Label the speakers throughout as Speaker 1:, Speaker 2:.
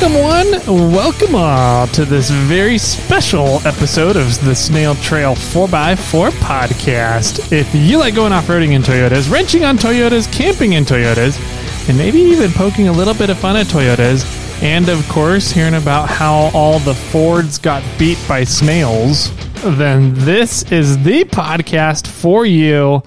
Speaker 1: Welcome, one, welcome all to this very special episode of the Snail Trail 4x4 podcast. If you like going off roading in Toyotas, wrenching on Toyotas, camping in Toyotas, and maybe even poking a little bit of fun at Toyotas, and of course, hearing about how all the Fords got beat by snails, then this is the podcast for you.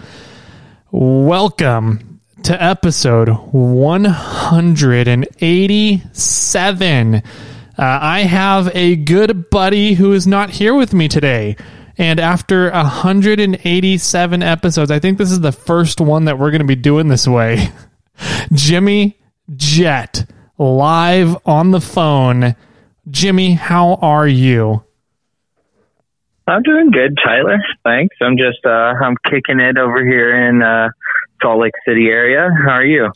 Speaker 1: Welcome to episode 187. Uh, I have a good buddy who is not here with me today. And after 187 episodes, I think this is the first one that we're going to be doing this way. Jimmy Jet, live on the phone. Jimmy, how are you?
Speaker 2: I'm doing good, Tyler. Thanks. I'm just uh I'm kicking it over here in uh Salt Lake City area. How are you?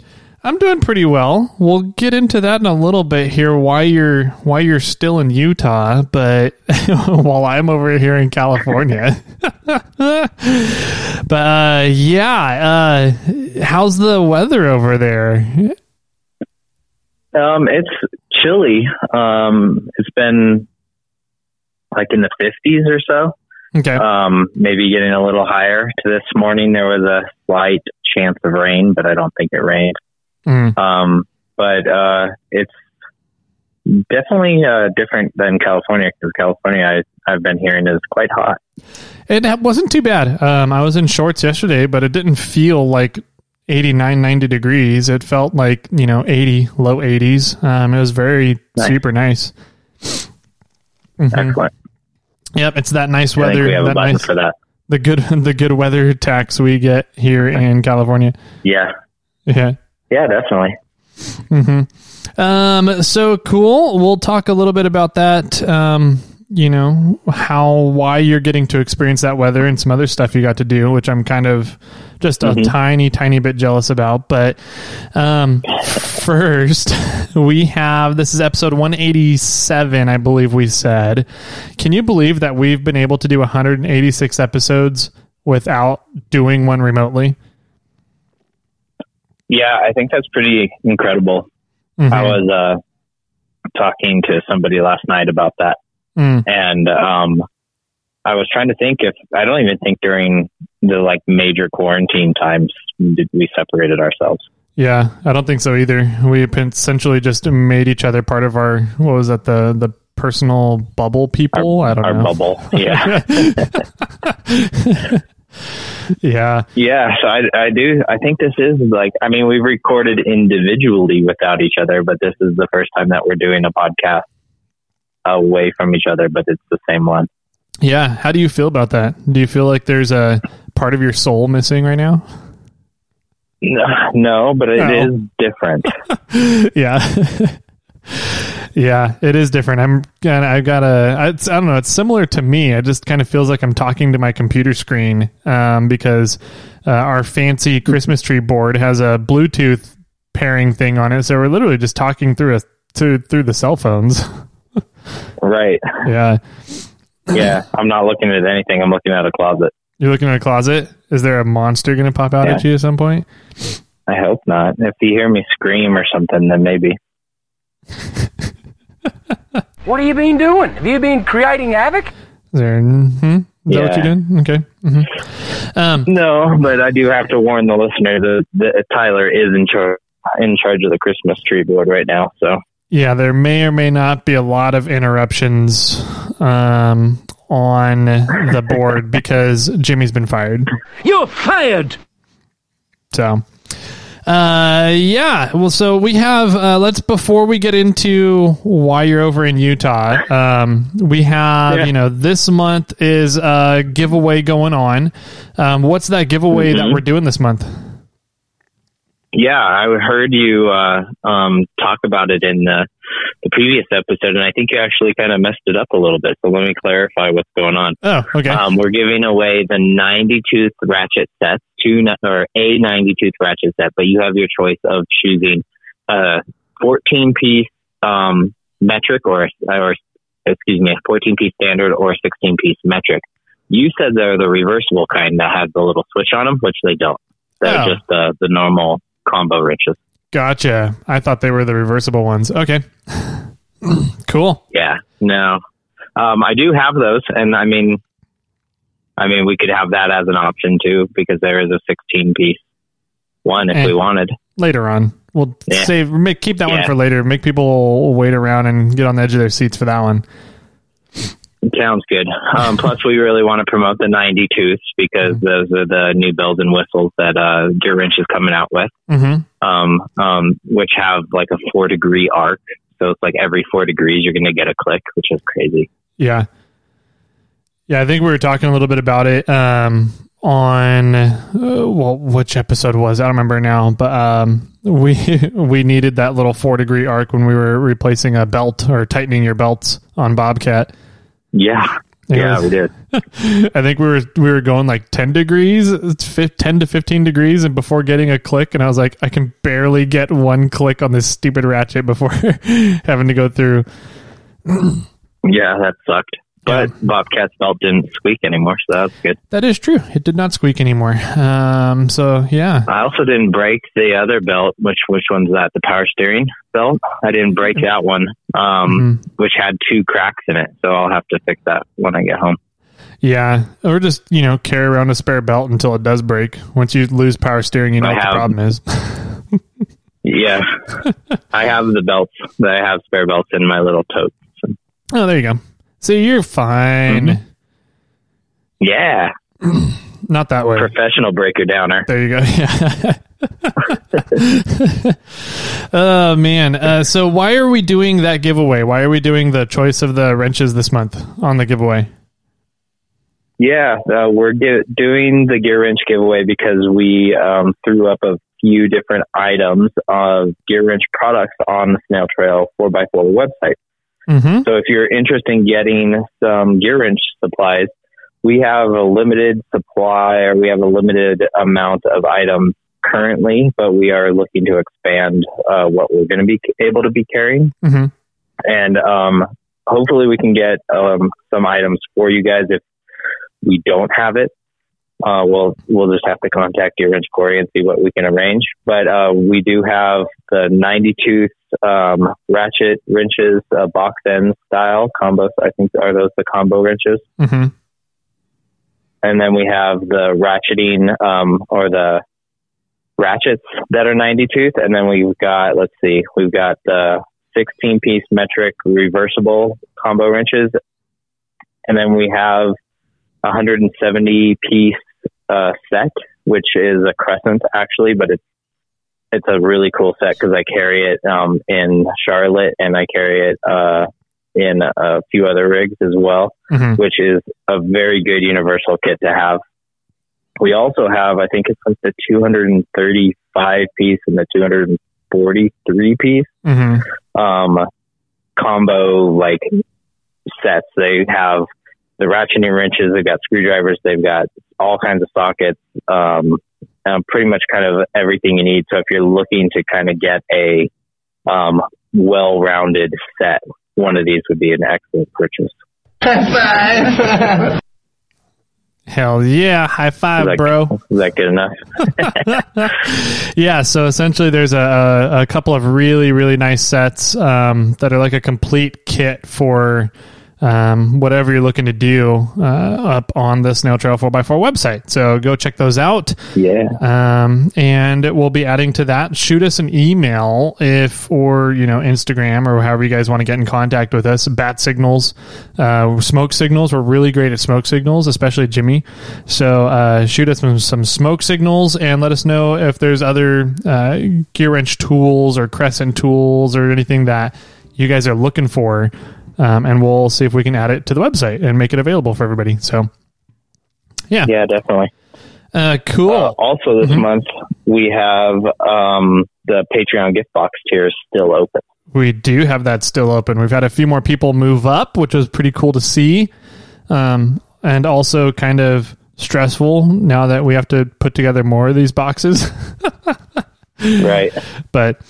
Speaker 1: I'm doing pretty well. We'll get into that in a little bit here. Why you're why you're still in Utah, but while I'm over here in California. but uh, yeah, uh, how's the weather over there?
Speaker 2: Um, it's chilly. Um, it's been like in the 50s or so.
Speaker 1: Okay.
Speaker 2: Um, maybe getting a little higher. To this morning, there was a slight chance of rain, but I don't think it rained.
Speaker 1: Mm.
Speaker 2: Um, but uh, it's definitely uh, different than California because California, I, I've been hearing, is quite hot.
Speaker 1: It wasn't too bad. Um, I was in shorts yesterday, but it didn't feel like 89, 90 degrees. It felt like, you know, 80, low 80s. Um, it was very
Speaker 2: Nice.
Speaker 1: super nice. Mhm.
Speaker 2: Excellent.
Speaker 1: Yep, it's that nice weather.
Speaker 2: we have
Speaker 1: that nice,
Speaker 2: for that.
Speaker 1: the good, the good weather tax we get here in California.
Speaker 2: Yeah.
Speaker 1: Yeah.
Speaker 2: Yeah, definitely.
Speaker 1: hmm Um, so cool. We'll talk a little bit about that. Um, you know, how, why you're getting to experience that weather and some other stuff you got to do, which I'm kind of just a
Speaker 2: Mhm.
Speaker 1: tiny, tiny bit jealous about. But, um, first we have, this is episode 187, I believe we said. Can you believe that we've been able to do 186 episodes without doing one remotely?
Speaker 2: Yeah, I think that's pretty incredible.
Speaker 1: Mhm.
Speaker 2: I was uh, talking to somebody last night about that,
Speaker 1: Mm.
Speaker 2: and um, I was trying to think if I don't even think during the like major quarantine times did we separated ourselves.
Speaker 1: Yeah, I don't think so either. We essentially just made each other part of our what was that the the personal bubble people? I don't
Speaker 2: Our
Speaker 1: know.
Speaker 2: bubble, yeah,
Speaker 1: yeah,
Speaker 2: yeah. So I, I do. I think this is like. I mean, we've recorded individually without each other, but this is the first time that we're doing a podcast away from each other, but it's the same one.
Speaker 1: yeah. How do you feel about that? Do you feel like there's a part of your soul missing right now?
Speaker 2: No, but it
Speaker 1: No.
Speaker 2: is different.
Speaker 1: yeah. yeah, it is different. I'm gonna, I gotta, it's, I don't know. It's similar to me. It just kind of feels like I'm talking to my computer screen, um, because, uh, our fancy Christmas tree board has a Bluetooth pairing thing on it. So we're literally just talking through a, through, through the cell phones.
Speaker 2: Right.
Speaker 1: yeah.
Speaker 2: Yeah. I'm not looking at anything. I'm looking at a closet.
Speaker 1: You're looking at a closet. Is there a monster going to pop out
Speaker 2: Yeah.
Speaker 1: at you at some point?
Speaker 2: I hope not. If you hear me scream or something, then maybe.
Speaker 3: What have you been doing? Have you been creating havoc?
Speaker 1: Is there, hmm Is that what you're doing? Okay. hmm Um,
Speaker 2: No, but I do have to warn the listener that, that Tyler is in charge in charge of the Christmas tree board right now. So
Speaker 1: Yeah, there may or may not be a lot of interruptions um, on the board because Jimmy's been fired.
Speaker 3: You're fired!
Speaker 1: So, uh, yeah. Well, so we have. Uh, let's before we get into why you're over in Utah. Um, we have
Speaker 2: Yeah.
Speaker 1: you know this month is a giveaway going on. Um, what's that giveaway that
Speaker 2: Mhm.
Speaker 1: we're doing this month?
Speaker 2: Yeah, I heard you uh, um, talk about it in the, the previous episode, and I think you actually kind of messed it up a little bit. So let me clarify what's going on.
Speaker 1: Oh, okay.
Speaker 2: Um, we're giving away the 90 tooth ratchet sets, two or a 90 tooth ratchet set, but you have your choice of choosing a 14 piece um, metric or or excuse me, a 14 piece standard or 16 piece metric. You said they're the reversible kind that have the little switch on them, which they don't. They're
Speaker 1: Oh.
Speaker 2: just the the normal combo riches.
Speaker 1: Gotcha. I thought they were the reversible ones. Okay. Cool.
Speaker 2: Yeah, no, um, I do have those, and I mean, I mean, we could have that as an option too because there is a 16 piece one if
Speaker 1: And-
Speaker 2: we wanted.
Speaker 1: Later on, we'll
Speaker 2: Yeah.
Speaker 1: save make keep that one for later. Make people wait around and get on the edge of their seats for that one.
Speaker 2: Sounds good. Um, plus, we really want to promote the 90 tooths because those are the new bells and whistles that uh, Gear Wrench is coming out with,
Speaker 1: Mm-hmm.
Speaker 2: um, um, which have like a four degree arc. So it's like every four degrees you're going to get a click, which is crazy.
Speaker 1: Yeah. Yeah, I think we were talking a little bit about it um, on uh, well, which episode was? I don't remember now, but um, we we needed that little four degree arc when we were replacing a belt or tightening your belts on Bobcat.
Speaker 2: Yeah.
Speaker 1: It
Speaker 2: Yeah,
Speaker 1: was-
Speaker 2: we did.
Speaker 1: I think we were we were going like ten degrees, ten to fifteen degrees, and before getting a click, and I was like, I can barely get one click on this stupid ratchet before having to go through.
Speaker 2: Yeah, that sucked. But Bobcat's belt didn't squeak anymore, so that's good.
Speaker 1: That is true. It did not squeak anymore. Um, so yeah,
Speaker 2: I also didn't break the other belt. Which which one's that? The power steering belt. I didn't break that one, um,
Speaker 1: Mhm.
Speaker 2: which had two cracks in it. So I'll have to fix that when I get home.
Speaker 1: Yeah, or just you know carry around a spare belt until it does break. Once you lose power steering, you know
Speaker 2: I
Speaker 1: what the problem is.
Speaker 2: Yeah, I have the belts. I have spare belts in my little tote. So,
Speaker 1: oh, there you go. See, you're fine.
Speaker 2: Mm-hmm. yeah,
Speaker 1: Not that way.
Speaker 2: professional breaker downer.
Speaker 1: There you go. Yeah. oh man. Uh, so why are we doing that giveaway? Why are we doing the choice of the wrenches this month on the giveaway?
Speaker 2: Yeah, uh, we're gi- doing the gear wrench giveaway because we um, threw up a few different items of gear wrench products on the Snail Trail 4x4 website.
Speaker 1: Mm-hmm.
Speaker 2: So if you're interested in getting some gear wrench supplies, we have a limited supply or we have a limited amount of items currently, but we are looking to expand uh, what we're going to be able to be carrying.
Speaker 1: Mm-hmm.
Speaker 2: And um, hopefully we can get um, some items for you guys if we don't have it. Uh, we'll we'll just have to contact Gear Wrench Corey and see what we can arrange. But uh, we do have the 90 tooth um, ratchet wrenches, uh, box end style combos. I think are those the combo wrenches.
Speaker 1: Mm-hmm.
Speaker 2: And then we have the ratcheting um, or the ratchets that are 90 tooth. And then we've got, let's see, we've got the 16 piece metric reversible combo wrenches. And then we have a 170 piece uh, set, which is a crescent actually, but it's it's a really cool set because I carry it um, in Charlotte and I carry it uh, in a few other rigs as well
Speaker 1: Mm-hmm.
Speaker 2: which is a very good universal kit to have. We also have, I think it's like the 235 piece and the 243 piece
Speaker 1: Mm-hmm.
Speaker 2: um, combo like sets. They have the ratcheting wrenches, they've got screwdrivers, they've got all kinds of sockets, um, um, pretty much kind of everything you need. So if you're looking to kind of get a um, well-rounded set, one of these would be an excellent purchase.
Speaker 1: Hell yeah! High five,
Speaker 2: that-
Speaker 1: bro.
Speaker 2: Is that good enough?
Speaker 1: yeah, so essentially, there's a, a, a couple of really, really nice sets um, that are like a complete kit for um, whatever you're looking to do uh, up on the Snail Trail 4x4 website. So go check those out.
Speaker 2: Yeah.
Speaker 1: Um, and we'll be adding to that. Shoot us an email if, or, you know, Instagram or however you guys want to get in contact with us. Bat signals, uh, smoke signals. We're really great at smoke signals, especially Jimmy. So, uh, shoot us some, some smoke signals and let us know if there's other, uh, gear wrench tools or crescent tools or anything that you guys are looking for. Um, and we'll see if we can add it to the website and make it available for everybody. So, yeah,
Speaker 2: Yeah, definitely.
Speaker 1: uh, cool.
Speaker 2: Uh, also, this
Speaker 1: Mhm.
Speaker 2: month we have um, the Patreon gift box tier still open.
Speaker 1: We do have that still open. We've had a few more people move up, which was pretty cool to see. Um, and also kind of stressful now that we have to put together more of these boxes.
Speaker 2: Right.
Speaker 1: but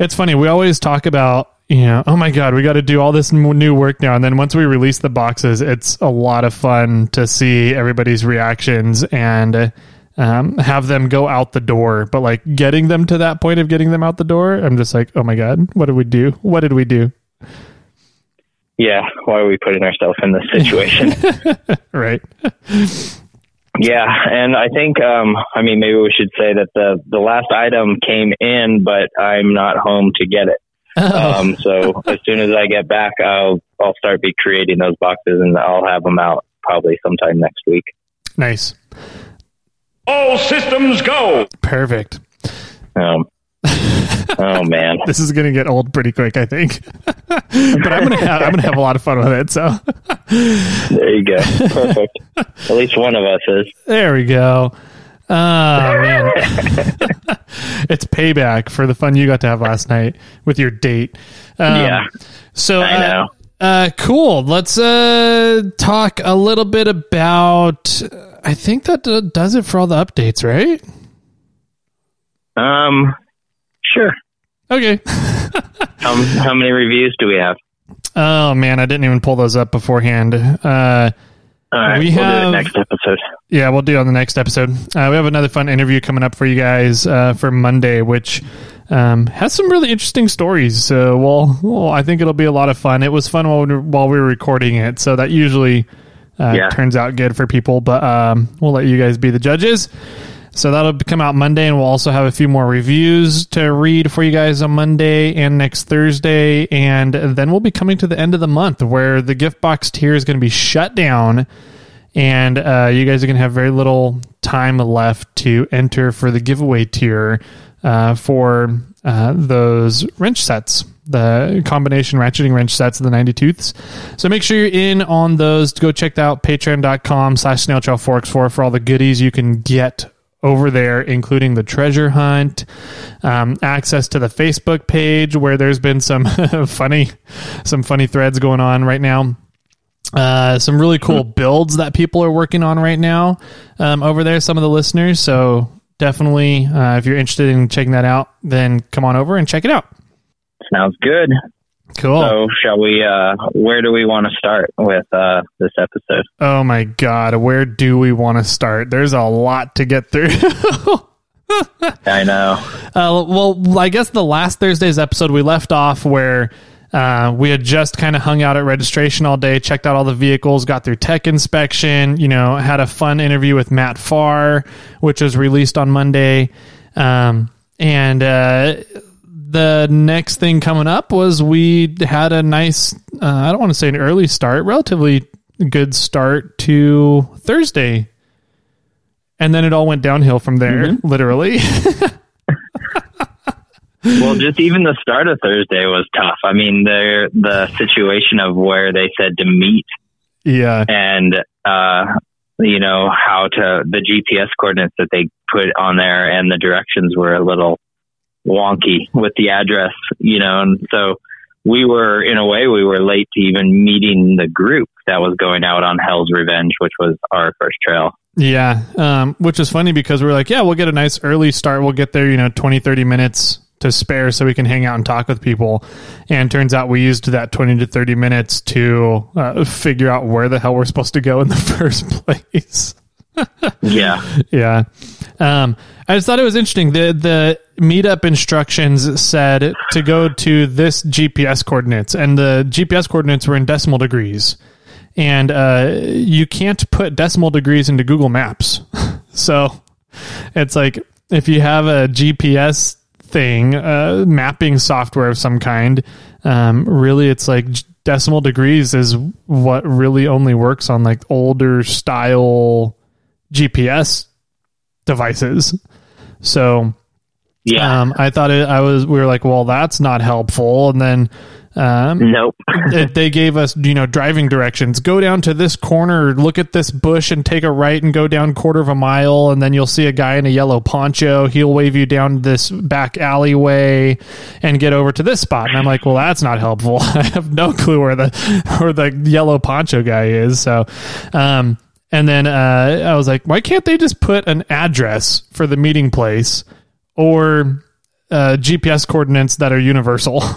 Speaker 1: it's funny. We always talk about, know, oh my God, we got to do all this new work now. And then once we release the boxes, it's a lot of fun to see everybody's reactions and um, have them go out the door. But like getting them to that point of getting them out the door, I'm just like, oh my God, what did we do? What did we do?
Speaker 2: yeah, why are we putting ourselves in this situation?
Speaker 1: right.
Speaker 2: yeah, and I think, um, I mean, maybe we should say that the the last item came in, but I'm not home to get it.
Speaker 1: Oh.
Speaker 2: Um, so as soon as I get back, I'll I'll start be creating those boxes, and I'll have them out probably sometime next week.
Speaker 1: nice.
Speaker 3: All systems go.
Speaker 1: Perfect.
Speaker 2: Um, oh man,
Speaker 1: This is gonna get old pretty quick, I think. but I'm gonna have, I'm gonna have a lot of fun with it. So
Speaker 2: there you go, perfect. At least one of us is.
Speaker 1: there we go. Oh man, it's payback for the fun you got to have last night with your date. Um,
Speaker 2: Yeah.
Speaker 1: So
Speaker 2: I
Speaker 1: uh,
Speaker 2: know.
Speaker 1: Uh, cool. Let's uh talk a little bit about. I think that uh, does it for all the updates, right?
Speaker 2: Um, sure.
Speaker 1: Okay.
Speaker 2: Um, how many reviews do we have?
Speaker 1: oh man, I didn't even pull those up beforehand. Uh,
Speaker 2: All right,
Speaker 1: We
Speaker 2: we will do
Speaker 1: have-
Speaker 2: next episode.
Speaker 1: yeah, we'll do it on the next episode. Uh, we have another fun interview coming up for you guys uh, for Monday, which um, has some really interesting stories. So, well, well, I think it'll be a lot of fun. It was fun while we were, while we were recording it, so that usually uh,
Speaker 2: Yeah.
Speaker 1: turns out good for people. But um, we'll let you guys be the judges. So that'll come out Monday, and we'll also have a few more reviews to read for you guys on Monday and next Thursday. And then we'll be coming to the end of the month where the gift box tier is going to be shut down and uh, you guys are going to have very little time left to enter for the giveaway tier uh, for uh, those wrench sets the combination ratcheting wrench sets of the 90 tooths so make sure you're in on those go check out patreon.com slash snail trail 4x4 for all the goodies you can get over there including the treasure hunt um, access to the facebook page where there's been some funny some funny threads going on right now uh, some really cool builds that people are working on right now um, over there. Some of the listeners, so definitely, uh, if you're interested in checking that out, then come on over and check it out.
Speaker 2: Sounds good.
Speaker 1: Cool.
Speaker 2: So, shall we? Uh, where do we want to start with uh, this episode?
Speaker 1: oh my god, where do we want to start? There's a lot to get through.
Speaker 2: I know.
Speaker 1: Uh, well, I guess the last Thursday's episode we left off where uh, we had just kind of hung out at registration all day, checked out all the vehicles, got through tech inspection, you know, had a fun interview with Matt Farr, which was released on Monday. Um, and uh, the next thing coming up was we had a nice, uh, I don't want to say an early start, relatively good start to Thursday. And then it all went downhill from there, literally.
Speaker 2: Well, just even the start of Thursday was tough. I mean, the the situation of where they said to meet
Speaker 1: yeah.
Speaker 2: and uh, you know how to the GPS coordinates that they put on there and the directions were a little wonky with the address, you know, and so we were in a way we were late to even meeting the group that was going out on Hell's Revenge, which was our first trail.
Speaker 1: Yeah, um, which is funny because we're like, yeah, we'll get a nice early start. We'll get there, you know, 20, 30 minutes to spare so we can hang out and talk with people. And turns out we used that 20 to 30 minutes to uh, figure out where the hell we're supposed to go in the first place.
Speaker 2: Yeah.
Speaker 1: yeah. Um, I just thought it was interesting. The the meetup instructions said to go to this GPS coordinates, and the GPS coordinates were in decimal degrees. And uh, you can't put decimal degrees into Google Maps. so it's like if you have a GPS thing, uh, mapping software of some kind, um, really it's like decimal degrees is what really only works on like older style GPS devices. So
Speaker 2: Yeah.
Speaker 1: um, I thought it, I was we were like, well, that's not helpful. And then um,
Speaker 2: nope.
Speaker 1: it, they gave us you know driving directions. Go down to this corner, look at this bush, and take a right, and go down quarter of a mile, and then you'll see a guy in a yellow poncho. He'll wave you down this back alleyway, and get over to this spot. And I'm like, well, that's not helpful. I have no clue where the where the yellow poncho guy is. So. Um, and then uh, I was like, why can't they just put an address for the meeting place or uh, GPS coordinates that are universal?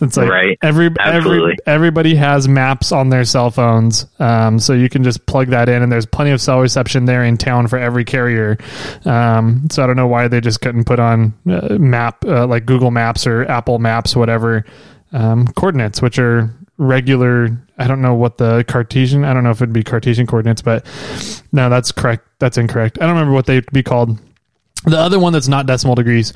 Speaker 1: it's like
Speaker 2: Right.
Speaker 1: every every everybody has maps on their cell phones, um, so you can just plug that in, and there's plenty of cell reception there in town for every carrier. Um, so I don't know why they just couldn't put on uh, map uh, like Google Maps or Apple Maps, whatever. um, coordinates, which are regular. I don't know what the Cartesian. I don't know if it'd be Cartesian coordinates, but no, that's correct. That's incorrect. I don't remember what they'd be called. The other one that's not decimal degrees.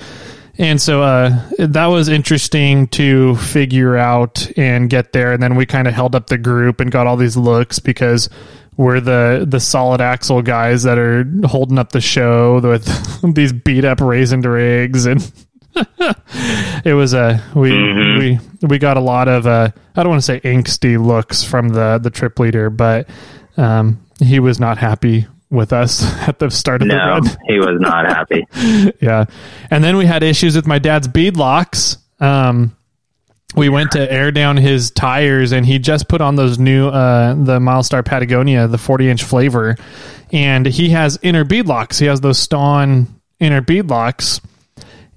Speaker 1: And so uh, that was interesting to figure out and get there. And then we kind of held up the group and got all these looks because we're the the solid axle guys that are holding up the show with these beat up raisin rigs and it was a we
Speaker 2: Mhm.
Speaker 1: we we got a lot of uh I don't want to say angsty looks from the the trip leader, but um he was not happy with us at the start of the
Speaker 2: No,
Speaker 1: run.
Speaker 2: he was not happy.
Speaker 1: yeah. And then we had issues with my dad's bead locks. Um, we went to air down his tires and he just put on those new, uh, the Milestar Patagonia, the 40 inch flavor. And he has inner bead locks. He has those Staun inner bead locks.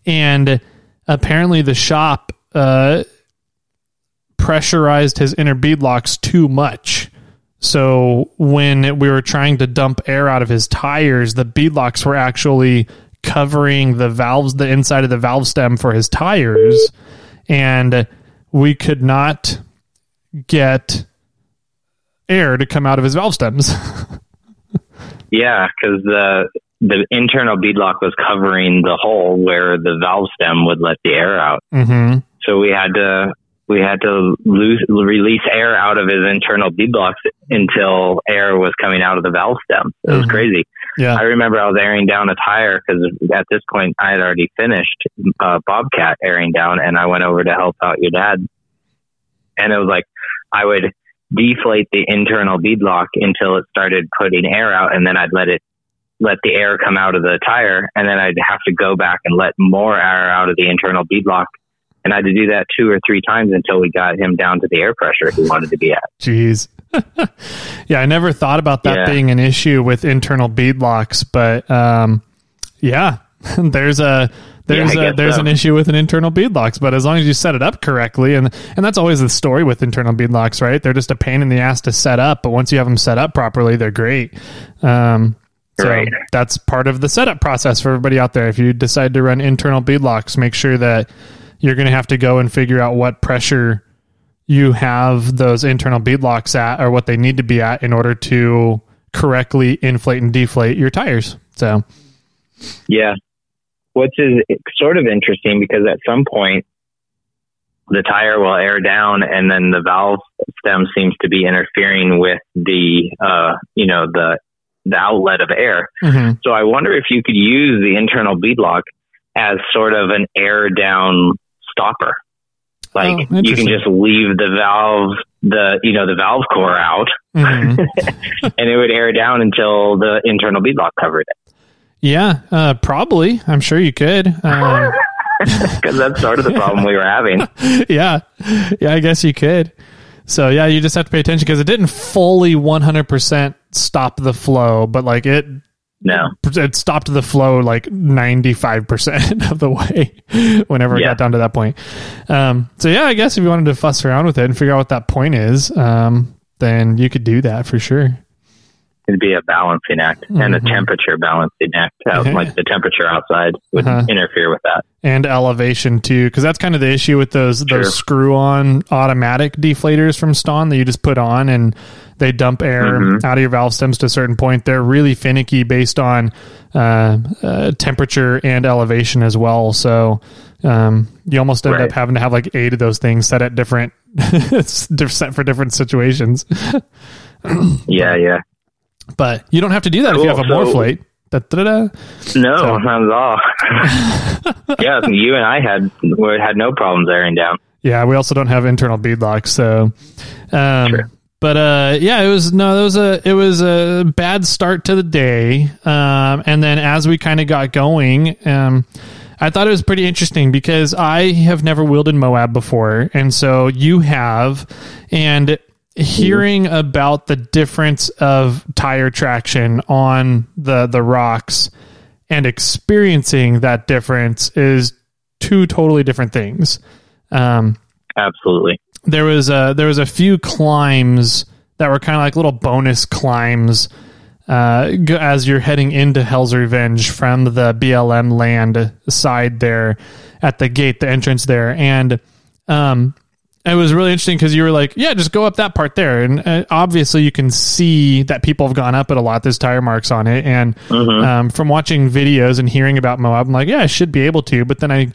Speaker 1: And apparently the shop, uh, pressurized his inner bead locks too much. So when we were trying to dump air out of his tires, the bead locks were actually covering the valves, the inside of the valve stem for his tires, and we could not get air to come out of his valve stems.
Speaker 2: Yeah, because the the internal beadlock was covering the hole where the valve stem would let the air out.
Speaker 1: mm-hmm.
Speaker 2: So we had to we had to lose, release air out of his internal beadlocks until air was coming out of the valve stem. It was
Speaker 1: Mhm.
Speaker 2: crazy.
Speaker 1: Yeah.
Speaker 2: I remember I was airing down a tire because at this point I had already finished uh, Bobcat airing down, and I went over to help out your dad. And it was like I would deflate the internal beadlock until it started putting air out, and then I'd let it let the air come out of the tire, and then I'd have to go back and let more air out of the internal beadlock. And I had to do that two or three times until we got him down to the air pressure he wanted to be at.
Speaker 1: Jeez. yeah, I never thought about that
Speaker 2: Yeah.
Speaker 1: being an issue with internal bead locks, but um, yeah, there's a there's
Speaker 2: Yeah,
Speaker 1: a there's
Speaker 2: so.
Speaker 1: an issue with an internal bead locks, but as long as you set it up correctly, and and that's always the story with internal bead locks, right? They're just a pain in the ass to set up, but once you have them set up properly, they're great. Um, so
Speaker 2: Right.
Speaker 1: that's part of the setup process for everybody out there. If you decide to run internal bead locks, make sure that you're going to have to go and figure out what pressure you have those internal bead locks at or what they need to be at in order to correctly inflate and deflate your tires. So,
Speaker 2: Yeah. Which is sort of interesting because at some point the tire will air down and then the valve stem seems to be interfering with the uh you know the the outlet of air.
Speaker 1: mhm.
Speaker 2: So I wonder if you could use the internal beadlock as sort of an air down stopper. Like
Speaker 1: Oh,
Speaker 2: you can just leave the valve the you know the valve core out
Speaker 1: Mhm.
Speaker 2: and it would air down until the internal beadlock covered it.
Speaker 1: yeah, uh, probably. I'm sure you could. Um,
Speaker 2: Because that's sort of the problem we were having.
Speaker 1: yeah, yeah, I guess you could. So yeah, you just have to pay attention because it didn't fully 100% stop the flow, but like it
Speaker 2: No.
Speaker 1: it stopped the flow like 95% of the way whenever it
Speaker 2: Yeah.
Speaker 1: got down to that point. Um, so yeah, I guess if you wanted to fuss around with it and figure out what that point is, um, then you could do that for sure.
Speaker 2: It'd be a balancing act and a
Speaker 1: Mhm.
Speaker 2: temperature balancing act. Uh,
Speaker 1: Yeah.
Speaker 2: Like the temperature outside would
Speaker 1: Uh-huh.
Speaker 2: interfere with that.
Speaker 1: And elevation too, because that's kind of the issue with those those screw-on automatic deflators from Staun that you just put on and they dump air
Speaker 2: Mhm.
Speaker 1: out of your valve stems to a certain point. They're really finicky based on uh, uh, temperature and elevation as well. So um, you almost end
Speaker 2: Right.
Speaker 1: up having to have like eight of those things set at different set for different situations.
Speaker 2: Yeah, yeah.
Speaker 1: But you don't have to do that if you have a
Speaker 2: So-
Speaker 1: Morflate. Da-da-da.
Speaker 2: No,
Speaker 1: So-
Speaker 2: not at all. yeah, you and I had had no problems airing down.
Speaker 1: Yeah, we also don't have internal bead locks, so. Um,
Speaker 2: Sure.
Speaker 1: But uh, yeah, it was no, it was a it was a bad start to the day, um, and then as we kind of got going, um, I thought it was pretty interesting because I have never wielded Moab before, and so you have, and hearing about the difference of tire traction on the the rocks and experiencing that difference is two totally different things. Um,
Speaker 2: Absolutely.
Speaker 1: there was a there was a few climbs that were kind of like little bonus climbs uh, as you're heading into Hell's Revenge from the BLM land side there at the gate, the entrance there, and um, it was really interesting because you were like, yeah, just go up that part there. And uh, obviously, you can see that people have gone up it a lot. There's tire marks on it. And
Speaker 2: Mhm.
Speaker 1: um, from watching videos and hearing about Moab, I'm like, yeah, I should be able to. But then I,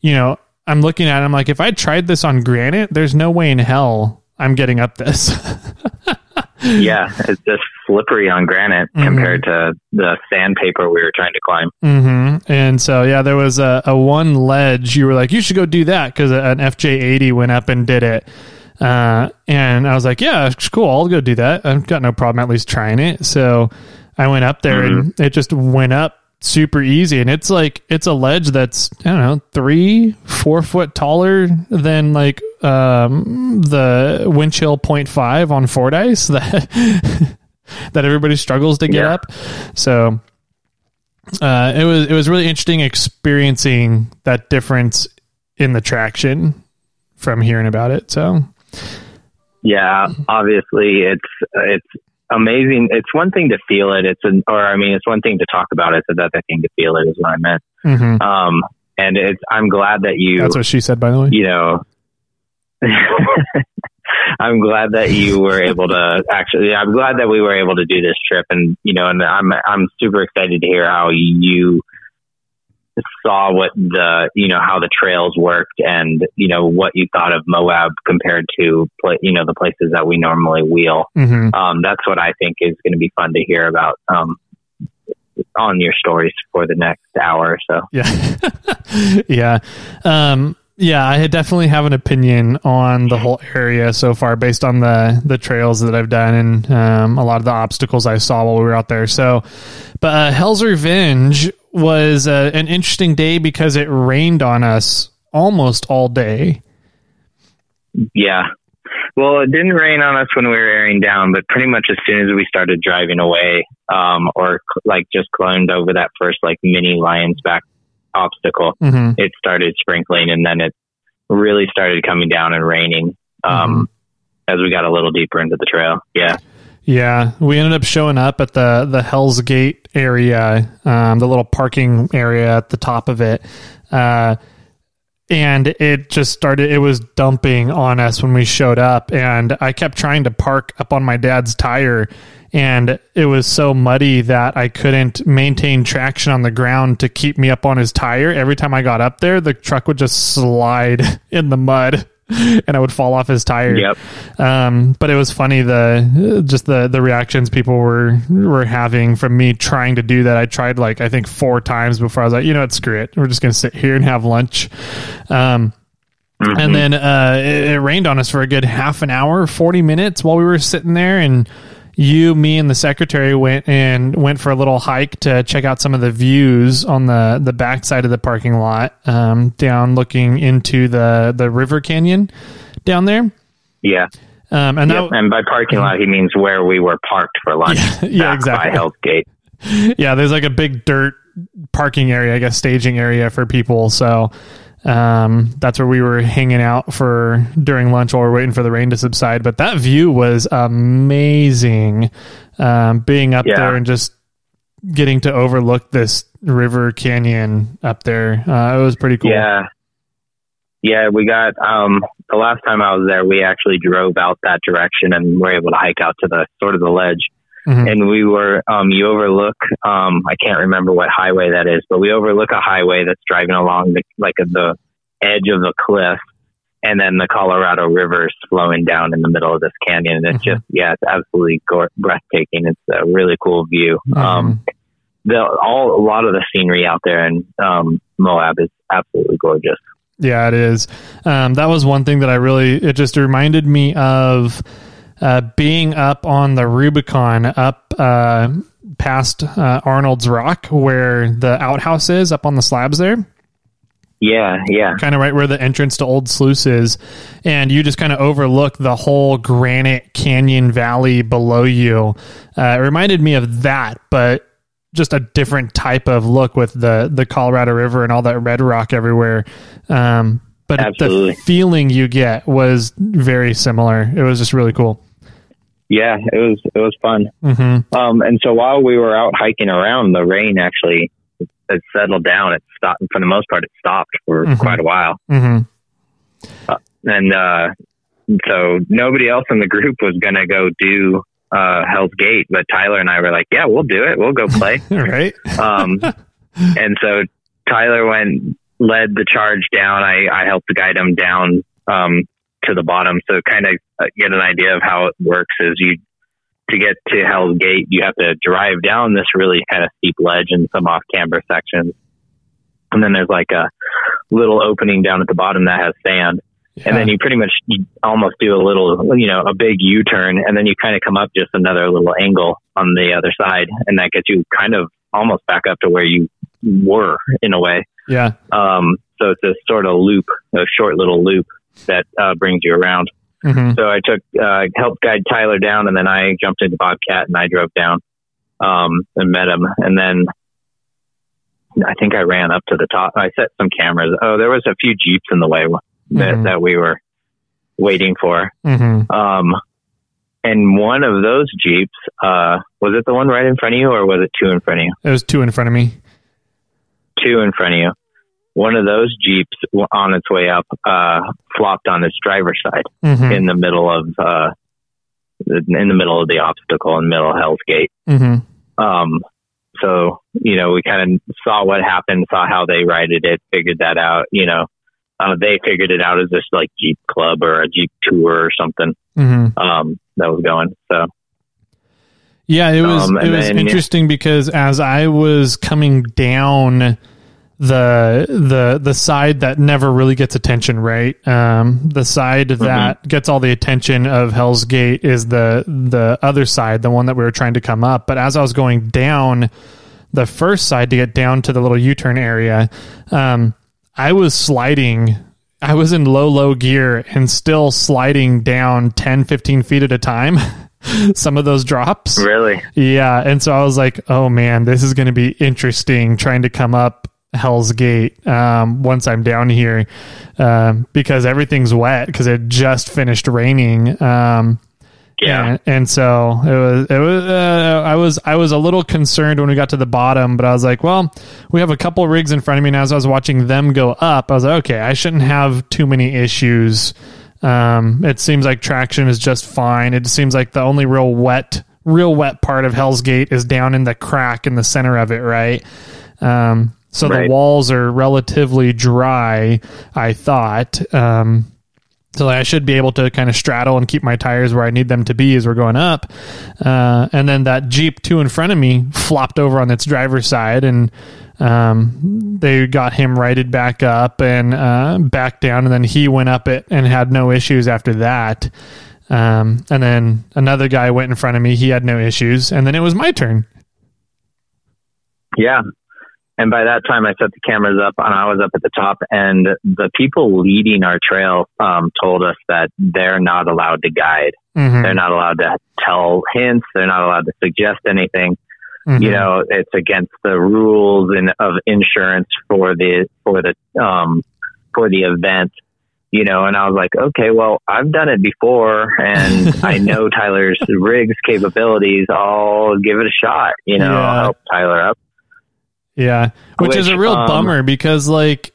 Speaker 1: you know, I'm looking at it, I'm like, if I tried this on granite, there's no way in hell I'm getting up this.
Speaker 2: yeah, it's just slippery on granite
Speaker 1: Mhm.
Speaker 2: compared to the sandpaper we were trying to climb.
Speaker 1: hmm And so, yeah, there was a, a one ledge. You were like, you should go do that because an FJ80 went up and did it. Uh, and I was like, yeah, it's cool. I'll go do that. I've got no problem at least trying it. So I went up there and it just went up super easy. And it's like, it's a ledge that's, I don't know, three, four foot taller than like, um, the Winch Hill 0.5 on Fordyce that, that everybody struggles to get
Speaker 2: Yeah.
Speaker 1: up. So, uh, it was it was really interesting experiencing that difference in the traction from hearing about it. So
Speaker 2: Yeah, obviously it's it's amazing. It's one thing to feel it. It's an, or I mean, it's one thing to talk about it. It's another thing to feel it. Is what I meant.
Speaker 1: mhm.
Speaker 2: Um, and it's I'm glad that you
Speaker 1: that's what she said. By the way,
Speaker 2: you know. I'm glad that you were able to actually. I'm glad that we were able to do this trip, and you know, and I'm I'm super excited to hear how you saw what the you know how the trails worked, and you know what you thought of Moab compared to you know the places that we normally wheel.
Speaker 1: hmm
Speaker 2: Um, that's what I think is going to be fun to hear about um, on your stories for the next hour or so.
Speaker 1: yeah, yeah, um, yeah. I definitely have an opinion on the whole area so far, based on the the trails that I've done and um, a lot of the obstacles I saw while we were out there. So, but uh, Hell's Revenge was uh, an interesting day because it rained on us almost all day.
Speaker 2: Yeah. Well, it didn't rain on us when we were airing down, but pretty much as soon as we started driving away, um, or like just climbed over that first like mini lion's back obstacle,
Speaker 1: hmm
Speaker 2: it started sprinkling and then it really started coming down and raining, um, as we got a little deeper into the trail. Yeah.
Speaker 1: Yeah, we ended up showing up at the the Hell's Gate area, um, the little parking area at the top of it, uh, and it just started. It was dumping on us when we showed up, and I kept trying to park up on my dad's tire, and it was so muddy that I couldn't maintain traction on the ground to keep me up on his tire. Every time I got up there, the truck would just slide in the mud. And I would fall off his tire.
Speaker 2: Yep.
Speaker 1: Um, but it was funny the just the the reactions people were were having from me trying to do that. I tried like I think four times before I was like, you know what, screw it. We're just gonna sit here and have lunch. Um,
Speaker 2: Mhm.
Speaker 1: and then uh, it, it rained on us for a good half an hour, forty minutes while we were sitting there, and you, me, and the secretary went and went for a little hike to check out some of the views on the the back side of the parking lot, um, down looking into the the river canyon down there.
Speaker 2: yeah.
Speaker 1: Um, and
Speaker 2: Yep.
Speaker 1: that,
Speaker 2: And by parking lot, he means where we were parked for lunch.
Speaker 1: Yeah, yeah, exactly.
Speaker 2: By Hell's Gate.
Speaker 1: yeah, there's like a big dirt parking area, I guess staging area for people. So um, that's where we were hanging out for during lunch while we we're waiting for the rain to subside. But that view was amazing. Um, being up
Speaker 2: Yeah.
Speaker 1: there and just getting to overlook this river canyon up there. Uh, it was pretty cool.
Speaker 2: Yeah. Yeah, we got um the last time I was there we actually drove out that direction and were able to hike out to the sort of the ledge.
Speaker 1: Mhm.
Speaker 2: And we were um you overlook um I can't remember what highway that is, but we overlook a highway that's driving along the like the edge of the cliff and then the Colorado River is flowing down in the middle of this canyon. And it's
Speaker 1: Mhm.
Speaker 2: just yeah, it's absolutely gore- breathtaking. It's a really cool view.
Speaker 1: Mhm.
Speaker 2: Um the all a lot of the scenery out there in um Moab is absolutely gorgeous.
Speaker 1: Yeah, it is. Um, that was one thing that I really, it just reminded me of uh, being up on the Rubicon up uh, past uh, Arnold's Rock, where the outhouse is up on the slabs there,
Speaker 2: Yeah, yeah.
Speaker 1: kind of right where the entrance to Old Sluice is. And you just kind of overlook the whole granite canyon valley below you. Uh, it reminded me of that, but just a different type of look with the the Colorado River and all that red rock everywhere. Um, but
Speaker 2: Absolutely.
Speaker 1: the feeling you get was very similar. It was just really cool.
Speaker 2: Yeah, it was it was fun.
Speaker 1: hmm
Speaker 2: Um, and so while we were out hiking around, the rain actually had settled down. It stopped for the most part. It stopped for
Speaker 1: Mhm.
Speaker 2: quite a while.
Speaker 1: hmm
Speaker 2: And uh, so nobody else in the group was going to go do uh, Hell's Gate, but Tyler and I were like, yeah, we'll do it. We'll go play.
Speaker 1: right.
Speaker 2: um, and so Tyler went, led the charge down. I, I helped guide him down um, to the bottom. So kind of uh, get an idea of how it works is you, to get to Hell's Gate, you have to drive down this really kind of steep ledge and some off camber sections. And then there's like a little opening down at the bottom that has sand.
Speaker 1: Yeah.
Speaker 2: And then you pretty much you almost do a little, you know, a big U turn, and then you kind of come up just another little angle on the other side, and that gets you kind of almost back up to where you were in a way.
Speaker 1: yeah.
Speaker 2: Um, so it's a sort of loop, a short little loop that uh, brings you around.
Speaker 1: Hmm
Speaker 2: So I took, uh, helped guide Tyler down, and then I jumped into Bobcat and I drove down um, and met him, and then. I think I ran up to the top. I set some cameras. Oh, there was a few jeeps in the way that,
Speaker 1: Mhm.
Speaker 2: that we were waiting for.
Speaker 1: hmm
Speaker 2: Um, and one of those Jeeps, uh, was it the one right in front of you or was it two in front of you?
Speaker 1: It was two in front of me.
Speaker 2: Two in front of you. One of those Jeeps on its way up, uh, flopped on its driver's side
Speaker 1: hmm
Speaker 2: in the middle of, uh, in the middle of the obstacle in the middle of Hell's Gate.
Speaker 1: hmm
Speaker 2: Um, so, you know, we kind of saw what happened, saw how they righted it, figured that out, you know, uh, they figured it out as this like Jeep club or a Jeep tour or something,
Speaker 1: hmm
Speaker 2: um, that was going. So,
Speaker 1: Yeah, it was
Speaker 2: Um,
Speaker 1: it was
Speaker 2: then-
Speaker 1: interesting because as I was coming down the the the side that never really gets attention, right? Um, the side
Speaker 2: Mm-hmm.
Speaker 1: that gets all the attention of Hell's Gate is the the other side, the one that we were trying to come up. But as I was going down the first side to get down to the little U turn area, um, I was sliding. I was in low, low gear and still sliding down 10, 15 feet at a time. Some of those drops.
Speaker 2: really?
Speaker 1: Yeah. And so I was like, oh man, this is going to be interesting trying to come up Hell's Gate um, once I'm down here um, because everything's wet because it just finished raining. Um,
Speaker 2: Yeah.
Speaker 1: and, and so it was it was uh, I was I was a little concerned when we got to the bottom, but I was like, well, we have a couple rigs in front of me, and as I was watching them go up, I was like, okay, I shouldn't have too many issues. Um, it seems like traction is just fine. It seems like the only real wet, real wet part of Hell's Gate is down in the crack in the center of it, right? Um, so
Speaker 2: Right.
Speaker 1: the walls are relatively dry. I thought. Um, so I should be able to kind of straddle and keep my tires where I need them to be as we're going up. Uh, and then that Jeep two in front of me flopped over on its driver's side and um, they got him righted back up and uh, back down. And then he went up it and had no issues after that. Um, and then another guy went in front of me. He had no issues. And then it was my turn.
Speaker 2: Yeah. And by that time, I set the cameras up and I was up at the top. And the people leading our trail um, told us that they're not allowed to guide.
Speaker 1: Mhm.
Speaker 2: They're not allowed to tell hints. They're not allowed to suggest anything.
Speaker 1: Mhm.
Speaker 2: You know, it's against the rules in, of insurance for the for the um, for the event. You know, and I was like, okay, well, I've done it before, and I know Tyler's rigs capabilities. I'll give it a shot. You know,
Speaker 1: Yeah.
Speaker 2: I'll help Tyler up.
Speaker 1: Yeah, which, is a real
Speaker 2: um,
Speaker 1: bummer because like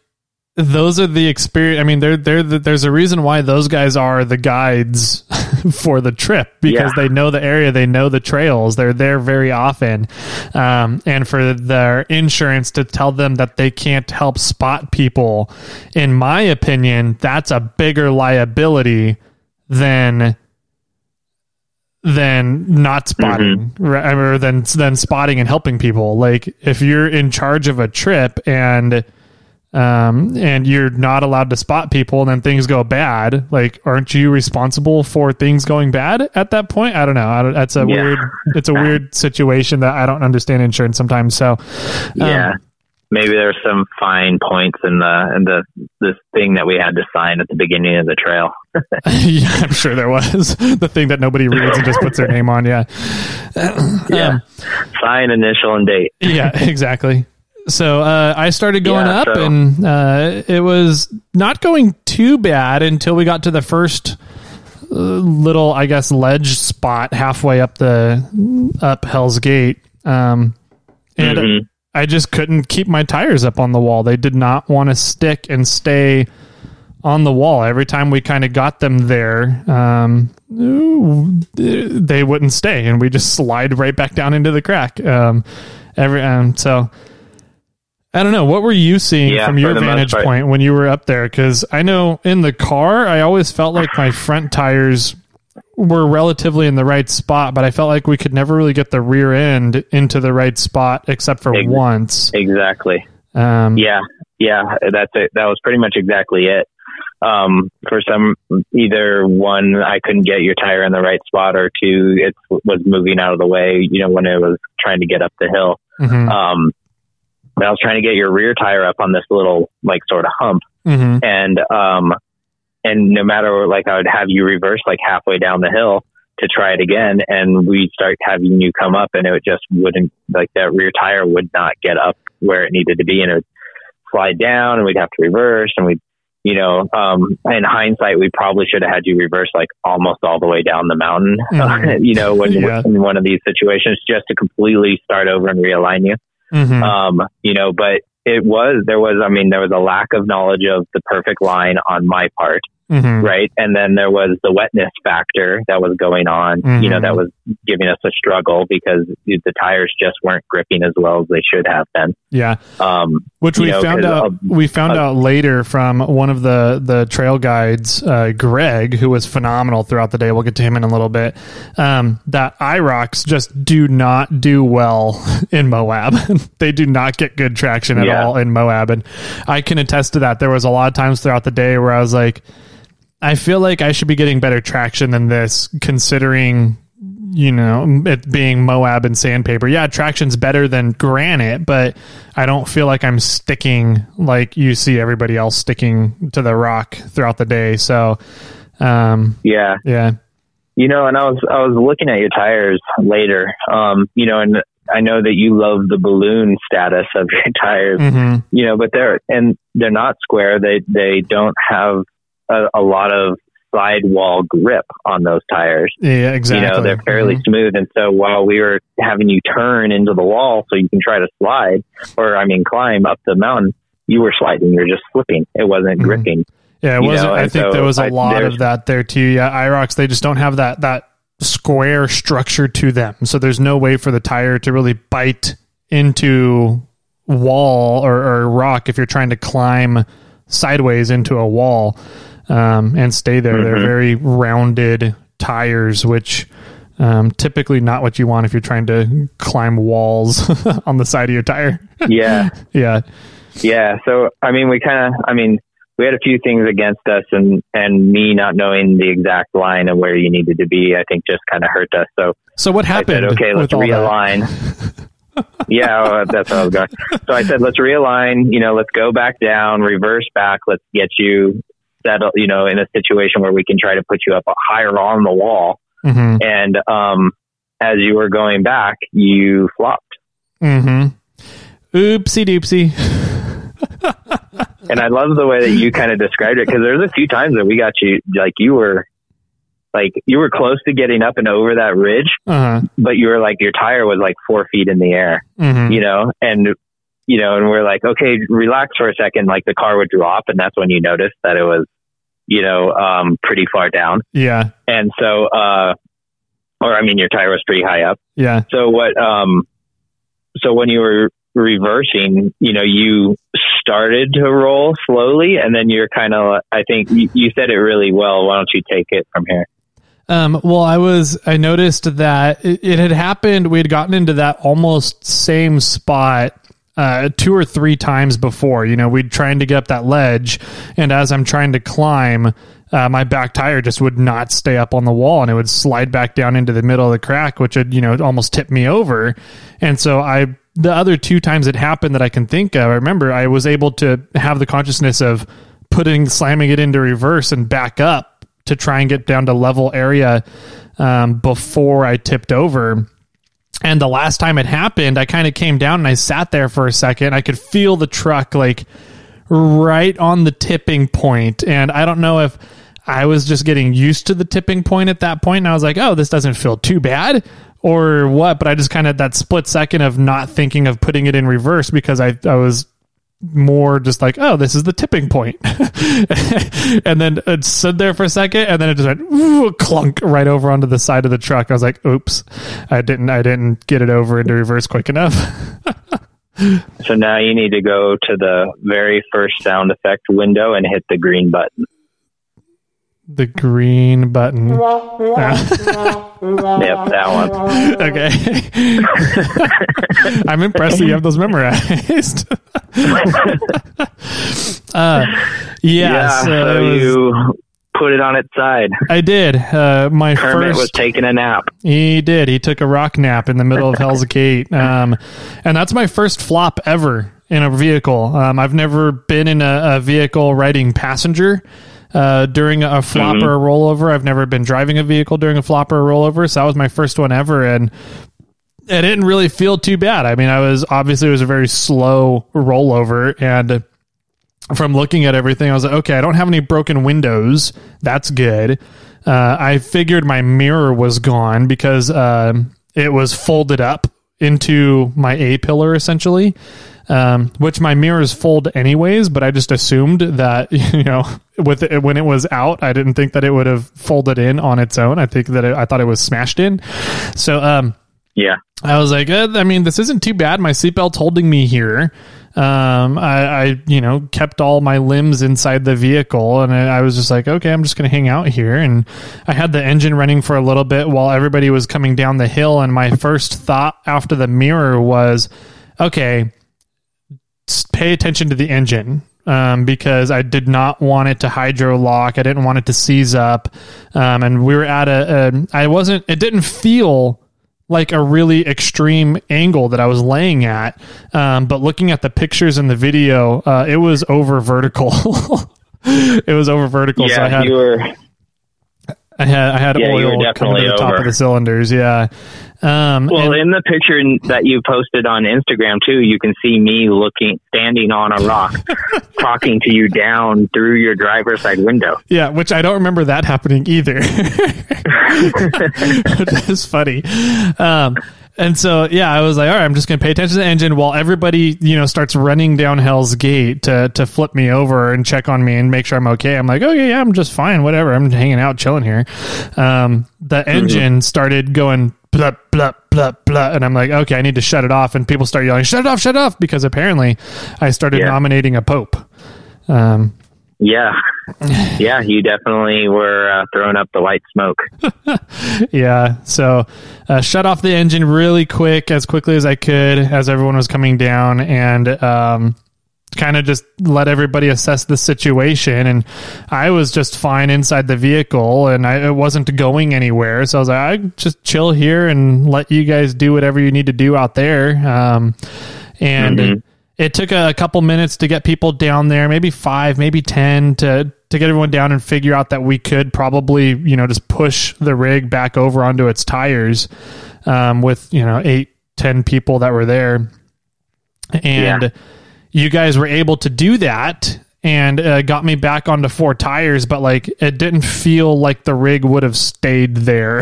Speaker 1: those are the experience. I mean, they're they're the, there's a reason why those guys are the guides for the trip because
Speaker 2: Yeah.
Speaker 1: they know the area, they know the trails, they're there very often, um, and for their insurance to tell them that they can't help spot people, in my opinion, that's a bigger liability than than not spotting right, or than than spotting and helping people. Like if you're in charge of a trip and um and you're not allowed to spot people and then things go bad like aren't you responsible for things going bad at that point? I don't know. I don't, that's a
Speaker 2: Yeah.
Speaker 1: weird it's a weird situation that i don't understand insurance sometimes. So um,
Speaker 2: Yeah. Maybe there's some fine points in the in the this thing that we had to sign at the beginning of the trail.
Speaker 1: yeah i'm sure there was the thing that nobody reads and just puts their name on yeah
Speaker 2: Yeah.
Speaker 1: Um,
Speaker 2: Sign, initial, and date.
Speaker 1: yeah, exactly. So uh, I started going
Speaker 2: Yeah,
Speaker 1: up,
Speaker 2: so-
Speaker 1: and uh, it was not going too bad until we got to the first uh, little, I guess, ledge spot halfway up the up Hell's Gate, um, and
Speaker 2: Mhm.
Speaker 1: I just couldn't keep my tires up on the wall. They did not want to stick and stay on the wall. Every time we kind of got them there, um, they wouldn't stay, and we just slide right back down into the crack. Um, every um, so. I don't know. What were you seeing
Speaker 2: Yeah,
Speaker 1: from your vantage point when you were up there? Because I know in the car, I always felt like my front tires were relatively in the right spot, but I felt like we could never really get the rear end into the right spot except for once.
Speaker 2: Exactly.
Speaker 1: Um,
Speaker 2: Yeah, yeah, that's it. That was pretty much exactly it. Um, for some, either one, I couldn't get your tire in the right spot, or two, it was moving out of the way. You know, when it was trying to get up the hill.
Speaker 1: mhm,
Speaker 2: Um, but I was trying to get your rear tire up on this little like sort of hump,
Speaker 1: mhm.
Speaker 2: and um, and no matter like I would have you reverse like halfway down the hill to try it again, and we'd start having you come up, and it just wouldn't like that rear tire would not get up where it needed to be, and it would slide down, and we'd have to reverse, and we'd you know, um, in hindsight, we probably should have had you reverse like almost all the way down the mountain,
Speaker 1: Mhm.
Speaker 2: you know, when
Speaker 1: Yeah.
Speaker 2: in one of these situations, just to completely start over and realign you
Speaker 1: Mhm.
Speaker 2: um, you know, but it was, there was, I mean, there was a lack of knowledge of the perfect line on my part,
Speaker 1: Mhm.
Speaker 2: right? And then there was the wetness factor that was going on, you know,
Speaker 1: Mhm.
Speaker 2: that was giving us a struggle because the tires just weren't gripping as well as they should have been.
Speaker 1: Yeah.
Speaker 2: Um,
Speaker 1: Which we
Speaker 2: know,
Speaker 1: found out.
Speaker 2: um,
Speaker 1: we found
Speaker 2: uh,
Speaker 1: out later from one of the the trail guides, uh, Greg, who was phenomenal throughout the day. We'll get to him in a little bit. Um, that IROKs just do not do well in Moab. they do not get good traction at
Speaker 2: Yeah.
Speaker 1: all in Moab, and I can attest to that. There was a lot of times throughout the day where I was like, I feel like I should be getting better traction than this, considering you know it being Moab and sandpaper. Yeah, traction's better than granite, but I don't feel like I'm sticking like you see everybody else sticking to the rock throughout the day. So, um,
Speaker 2: yeah,
Speaker 1: yeah,
Speaker 2: you know, and I was, I was looking at your tires later, um, you know, and I know that you love the balloon status of your tires.
Speaker 1: hmm
Speaker 2: you know, but they're and they're not square. They they don't have a, a lot of sidewall grip on those tires.
Speaker 1: yeah, exactly.
Speaker 2: You know, they're fairly
Speaker 1: Mhm.
Speaker 2: smooth. And so while we were having you turn into the wall so you can try to slide, or I mean climb up the mountain, you were sliding. You're just slipping. It wasn't
Speaker 1: Mhm.
Speaker 2: gripping.
Speaker 1: Yeah, it wasn't.
Speaker 2: know,
Speaker 1: I
Speaker 2: and
Speaker 1: think
Speaker 2: so
Speaker 1: there was a
Speaker 2: I-
Speaker 1: lot of that there too. Yeah, IROKs they just don't have that that square structure to them, so there's no way for the tire to really bite into wall or, or rock if you're trying to climb sideways into a wall um, and stay there. They're
Speaker 2: Mhm.
Speaker 1: very rounded tires, which. Um, typically not what you want if you're trying to climb walls on the side of your tire.
Speaker 2: Yeah,
Speaker 1: yeah.
Speaker 2: yeah. So I mean, we kind of, I mean, we had a few things against us, and and me not knowing the exact line of where you needed to be, I think just kind of hurt us. So
Speaker 1: So what happened?
Speaker 2: said, okay, let's
Speaker 1: with all that?
Speaker 2: realign. yeah, that's what I was going. So I said, let's realign. You know, let's go back down, reverse back. Let's get you settled. You know, in a situation where we can try to put you up higher on the wall.
Speaker 1: Mhm.
Speaker 2: And um, as you were going back, you flopped.
Speaker 1: Mm-hmm. Oopsie doopsie.
Speaker 2: And I love the way that you kind of described it because there's a few times that we got you like you were like you were close to getting up and over that ridge,
Speaker 1: Uh huh.
Speaker 2: but you were like your tire was like four feet in the air.
Speaker 1: Mm-hmm.
Speaker 2: you know, and you know, and we're like, okay, relax for a second. Like the car would drop, and that's when you noticed that it was, you know, um, pretty far down.
Speaker 1: Yeah.
Speaker 2: And so, uh, or I mean, your tire was pretty high up.
Speaker 1: Yeah.
Speaker 2: So what? Um, so when you were reversing, you know, you started to roll slowly, and then you're kind of. I think you, you said it really well. Why don't you take it from here?
Speaker 1: Um, well, I was, I noticed that it, it had happened. We had gotten into that almost same spot uh, two or three times before. You know, we'd trying to get up that ledge, and as I'm trying to climb, uh, my back tire just would not stay up on the wall, and it would slide back down into the middle of the crack, which would, you know, almost tip me over. And so I, the other two times it happened that I can think of, I remember I was able to have the consciousness of putting, slamming it into reverse and back up to try and get down to level area um, before I tipped over. And the last time it happened, I kind of came down and I sat there for a second. I could feel the truck like right on the tipping point, and I don't know if I was just getting used to the tipping point at that point, and I was like, "Oh, this doesn't feel too bad." Or what, but I just kind of that split second of not thinking of putting it in reverse because I, I was more just like, oh, this is the tipping point. and then it stood there for a second and then it just went ooh, clunk right over onto the side of the truck. I was like, oops, I didn't, I didn't get it over into reverse quick enough.
Speaker 2: So now you need to go to the very first sound effect window and hit the green button.
Speaker 1: The green button.
Speaker 2: Yep, that one.
Speaker 1: okay. I'm impressed that you have those memorized. uh, yeah, so,
Speaker 2: so
Speaker 1: was-
Speaker 2: you put it on its side.
Speaker 1: I did. Uh, my
Speaker 2: Kermit
Speaker 1: first
Speaker 2: was taking a nap.
Speaker 1: He did. He took a rock nap in the middle of Hell's Gate. Um, and that's my first flop ever in a vehicle. Um, I've never been in a, a vehicle riding passenger uh, during a flop or a rollover. I've never been driving a vehicle during a flop or a rollover. So that was my first one ever. And it didn't really feel too bad. I mean, I was obviously it was a very slow rollover and from looking at everything, I was like, okay, I don't have any broken windows. That's good. Uh, I figured my mirror was gone because um it was folded up into my A pillar essentially, um, which my mirrors fold anyways. But I just assumed that you know, with it, when it was out, I didn't think that it would have folded in on its own. I think that it, I thought it was smashed in. So um,
Speaker 2: Yeah.
Speaker 1: I was like, eh, I mean, this isn't too bad. My seatbelt's holding me here. Um, I, I, you know, kept all my limbs inside the vehicle, and I, I was just like, okay, I'm just gonna hang out here. And I had the engine running for a little bit while everybody was coming down the hill. And my first thought after the mirror was, okay, pay attention to the engine. Um, because I did not want it to hydro lock. I didn't want it to seize up. Um, and we were at a, a, I wasn't, it didn't feel like a really extreme angle that I was laying at. Um, but looking at the pictures in the video, uh, it was over vertical. it was over vertical. so I
Speaker 2: Yeah,
Speaker 1: had,
Speaker 2: you were.
Speaker 1: I had, I had
Speaker 2: Yeah,
Speaker 1: oil coming to the top
Speaker 2: over.
Speaker 1: of the cylinders. Yeah. Um,
Speaker 2: Well,
Speaker 1: and-
Speaker 2: in the picture that you posted on Instagram too, you can see me looking, standing on a rock, talking to you down through your driver's side window.
Speaker 1: Yeah, which I don't remember that happening either. is funny. Um, and so, yeah, I was like, all right, I'm just going to pay attention to the engine while everybody, you know, starts running down Hell's Gate to, to flip me over and check on me and make sure I'm okay. I'm like, okay, yeah, I'm just fine. Whatever. I'm hanging out, chilling here. Um, the engine started going blah, blah, blah, blah. And I'm like, okay, I need to shut it off. And people start yelling, shut it off, shut it off. Because apparently I started
Speaker 2: Yeah.
Speaker 1: nominating a pope. Um,
Speaker 2: Yeah, yeah, you definitely were uh, throwing up the white smoke.
Speaker 1: Yeah. So, uh, shut off the engine really quick, as quickly as I could, as everyone was coming down, and um, kind of just let everybody assess the situation. And I was just fine inside the vehicle, and I it wasn't going anywhere. So I was like, I just chill here and let you guys do whatever you need to do out there. Um, and
Speaker 2: Mhm.
Speaker 1: It took a, couple minutes to get people down there, maybe five, maybe ten, to to get everyone down and figure out that we could probably, you know, just push the rig back over onto its tires um, with you know eight, ten people that were there, and
Speaker 2: Yeah.
Speaker 1: you guys were able to do that. And uh, got me back onto four tires, but like it didn't feel like the rig would have stayed there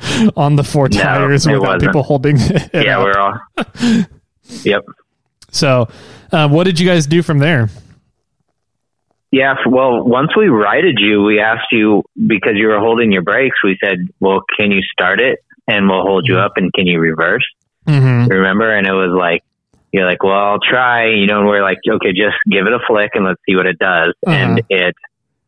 Speaker 1: on the four
Speaker 2: No,
Speaker 1: tires
Speaker 2: it
Speaker 1: without
Speaker 2: wasn't.
Speaker 1: people holding it.
Speaker 2: yeah,
Speaker 1: up.
Speaker 2: we're all. Yep.
Speaker 1: So, uh, what did you guys do from there?
Speaker 2: Yeah. Well, once we righted you, we asked you because you were holding your brakes. We said, "Well, can you start it?" And we'll hold you up. And can you reverse?
Speaker 1: Mm-hmm.
Speaker 2: Remember? And it was like, you're like, "Well, I'll try." You know, and we're like, "Okay, just give it a flick and let's see what it does."
Speaker 1: Uh-huh.
Speaker 2: And it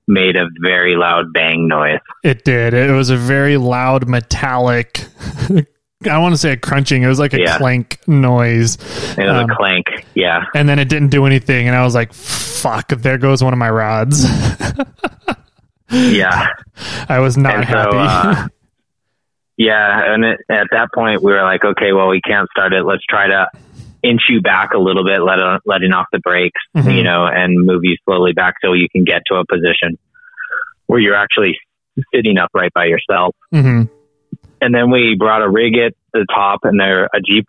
Speaker 2: made a very loud bang noise.
Speaker 1: It did. It was a very loud metallic. I want to say a crunching. It was like a
Speaker 2: Yeah.
Speaker 1: clank noise,
Speaker 2: It was
Speaker 1: Um,
Speaker 2: a clank. Yeah.
Speaker 1: and then it didn't do anything. And I was like, "Fuck! There goes one of my rods."
Speaker 2: Yeah.
Speaker 1: I was not
Speaker 2: And so,
Speaker 1: happy.
Speaker 2: uh, yeah, and it, at that point we were like, okay, well, we can't start it. Let's try to inch you back a little bit, let letting off the brakes,
Speaker 1: Mhm.
Speaker 2: you know, and move you slowly back so you can get to a position where you're actually sitting upright by yourself.
Speaker 1: hmm
Speaker 2: And then we brought a rig at the top, and there a jeep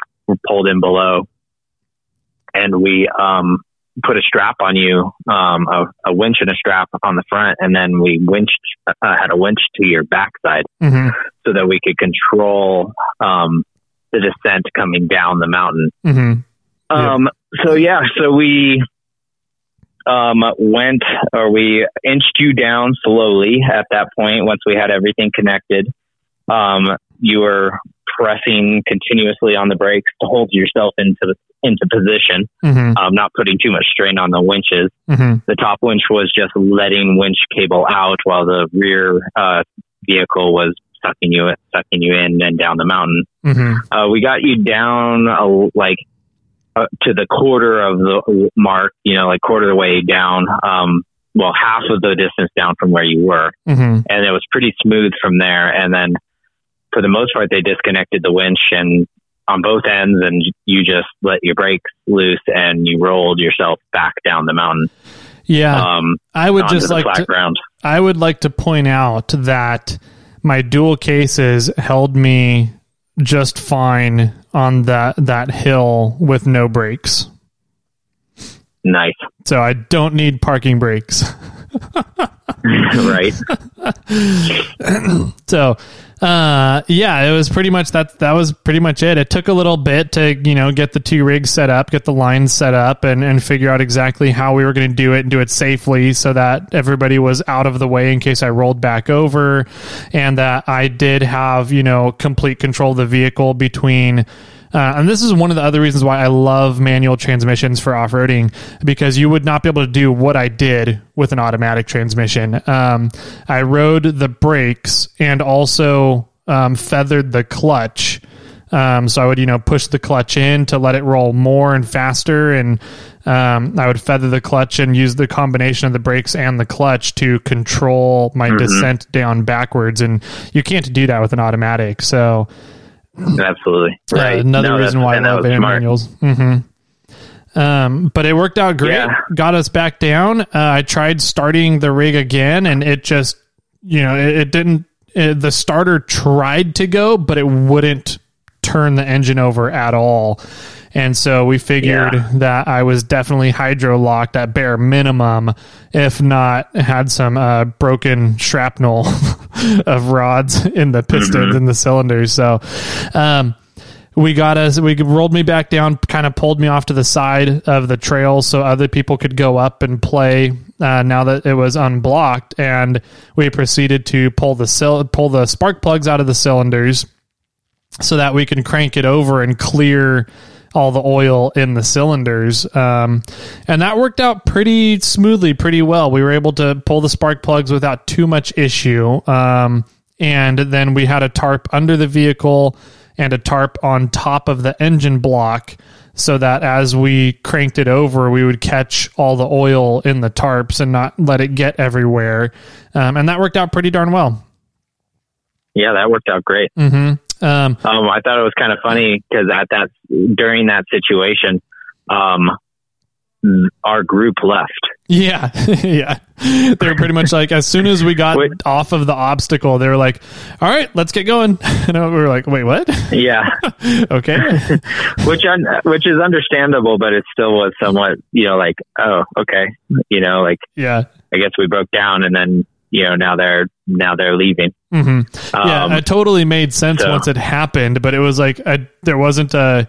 Speaker 2: pulled in below, and we um, put a strap on you, um, a, a winch and a strap on the front, and then we winched uh, had a winch to your backside
Speaker 1: hmm
Speaker 2: so that we could control um, the descent coming down the mountain.
Speaker 1: hmm Yeah.
Speaker 2: Um, so yeah, so we um, went or we inched you down slowly at that point once we had everything connected. Um, you were pressing continuously on the brakes to hold yourself into into position,
Speaker 1: Mm-hmm.
Speaker 2: um, not putting too much strain on the winches.
Speaker 1: Mm-hmm.
Speaker 2: The top winch was just letting winch cable out while the rear uh, vehicle was sucking you sucking you in and down the mountain.
Speaker 1: Mm-hmm.
Speaker 2: Uh, we got you down uh, like uh, to the quarter of the mark, you know, like quarter of the way down. Um, well, half of the distance down from where you were,
Speaker 1: Mm-hmm.
Speaker 2: and it was pretty smooth from there. And then, for the most part, they disconnected the winch and on both ends, and you just let your brakes loose and you rolled yourself back down the mountain
Speaker 1: Yeah,
Speaker 2: um,
Speaker 1: I would just like to,
Speaker 2: ground.
Speaker 1: I would like to point out that my dual cases held me just fine on that that hill with no brakes.
Speaker 2: Nice,
Speaker 1: So I don't need parking brakes.
Speaker 2: right?
Speaker 1: So, uh, yeah, it was pretty much that. That was pretty much it. It took a little bit to you know get the two rigs set up, get the lines set up, and and figure out exactly how we were going to do it and do it safely, so that everybody was out of the way in case I rolled back over, and that I did have you know complete control of the vehicle between. Uh, and this is one of the other reasons why I love manual transmissions for off roading because you would not be able to do what I did with an automatic transmission. Um, I rode the brakes and also um, feathered the clutch. Um, so I would, you know, push the clutch in to let it roll more and faster, and um, I would feather the clutch and use the combination of the brakes and the clutch to control my descent down backwards. And you can't do that with an automatic. So
Speaker 2: Absolutely,
Speaker 1: uh,
Speaker 2: right.
Speaker 1: another
Speaker 2: No,
Speaker 1: reason why I
Speaker 2: and that
Speaker 1: love
Speaker 2: was
Speaker 1: air
Speaker 2: smart.
Speaker 1: manuals. hmm Um, but it worked out great.
Speaker 2: Yeah.
Speaker 1: Got us back down. Uh, I tried starting the rig again, and it just, you know, it, it didn't. It, the starter tried to go, but it wouldn't turn the engine over at all. And so we figured
Speaker 2: Yeah.
Speaker 1: that I was definitely hydro locked at bare minimum, if not had some uh, broken shrapnel of rods in the pistons and the cylinders. So, um, we got us we rolled me back down kind of pulled me off to the side of the trail so other people could go up and play uh, now that it was unblocked and we proceeded to pull the sil- pull the spark plugs out of the cylinders so that we can crank it over and clear all the oil in the cylinders. Um, and that worked out pretty smoothly, pretty well. We were able to pull the spark plugs without too much issue. Um, and then we had a tarp under the vehicle and a tarp on top of the engine block so that as we cranked it over, we would catch all the oil in the tarps and not let it get everywhere. Um, and that worked out pretty darn well.
Speaker 2: Yeah, that worked out great.
Speaker 1: hmm Um,
Speaker 2: Um, I thought it was kind of funny because at that during that situation, um, our group left.
Speaker 1: Yeah, yeah. They were pretty much like, as soon as we got
Speaker 2: Wait.
Speaker 1: off of the obstacle, they were like, "All right, let's get going." And we were like, "Wait, what?"
Speaker 2: Yeah,
Speaker 1: okay,
Speaker 2: which un- which is understandable, but it still was somewhat, you know, like oh, okay, you know, like
Speaker 1: yeah,
Speaker 2: I guess we broke down, and then you know now they're now they're leaving.
Speaker 1: hmm yeah.
Speaker 2: Um,
Speaker 1: It totally made sense
Speaker 2: so-
Speaker 1: once it happened, but it was like a, there wasn't a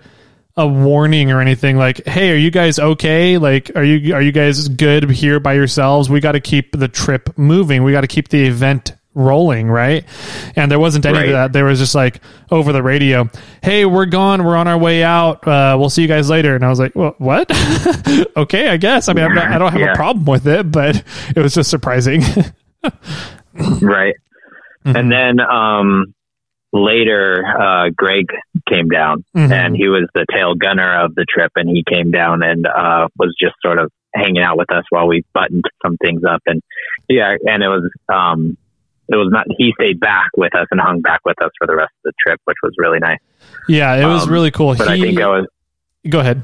Speaker 1: a warning or anything like, "Hey, are you guys okay? Like, are you are you guys good here by yourselves? We got to keep the trip moving. We got to keep the event." rolling right and there wasn't any
Speaker 2: Right.
Speaker 1: of that there was just like over the radio hey we're gone we're on our way out uh, we'll see you guys later and i was like well, what okay i guess i mean I'm not, i don't have a problem with it but it was just surprising
Speaker 2: right?
Speaker 1: Mm-hmm.
Speaker 2: And then um, later, uh, Greg came down,
Speaker 1: Mhm.
Speaker 2: and he was the tail gunner of the trip, and he came down and uh, was just sort of hanging out with us while we buttoned some things up, and yeah, and it was um, it was not. He stayed back with us and hung back with us for the rest of the trip, which was really nice.
Speaker 1: yeah it was
Speaker 2: Um,
Speaker 1: really cool
Speaker 2: But
Speaker 1: He-
Speaker 2: I think I was
Speaker 1: go ahead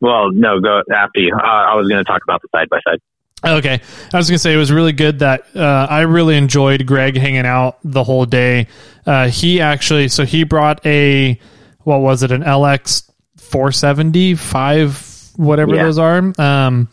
Speaker 2: well. No, go after you. Uh, I was going to talk about the side by side.
Speaker 1: Okay. I was going to say it was really good that uh, I really enjoyed Greg hanging out the whole day. Uh, he actually, so he brought a, what was it, an LX 470, five, whatever
Speaker 2: Yeah.
Speaker 1: those are, um,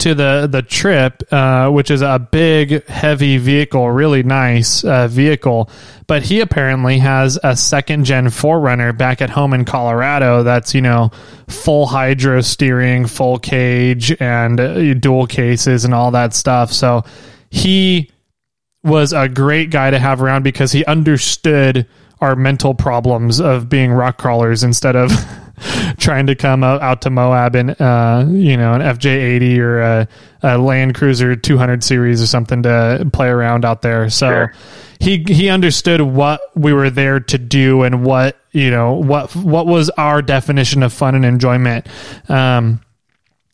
Speaker 1: to the the trip, uh, which is a big, heavy vehicle, really nice uh, vehicle. But he apparently has a second gen 4Runner back at home in Colorado. That's you know full hydro steering, full cage, and uh, dual cases and all that stuff. So he was a great guy to have around because he understood our mental problems of being rock crawlers instead of trying to come out, out to Moab in uh, you know an FJ80 or a, a, Land Cruiser 200 series or something to play around out there. So sure. he he understood what we were there to do and what you know what what was our definition of fun and enjoyment. Um,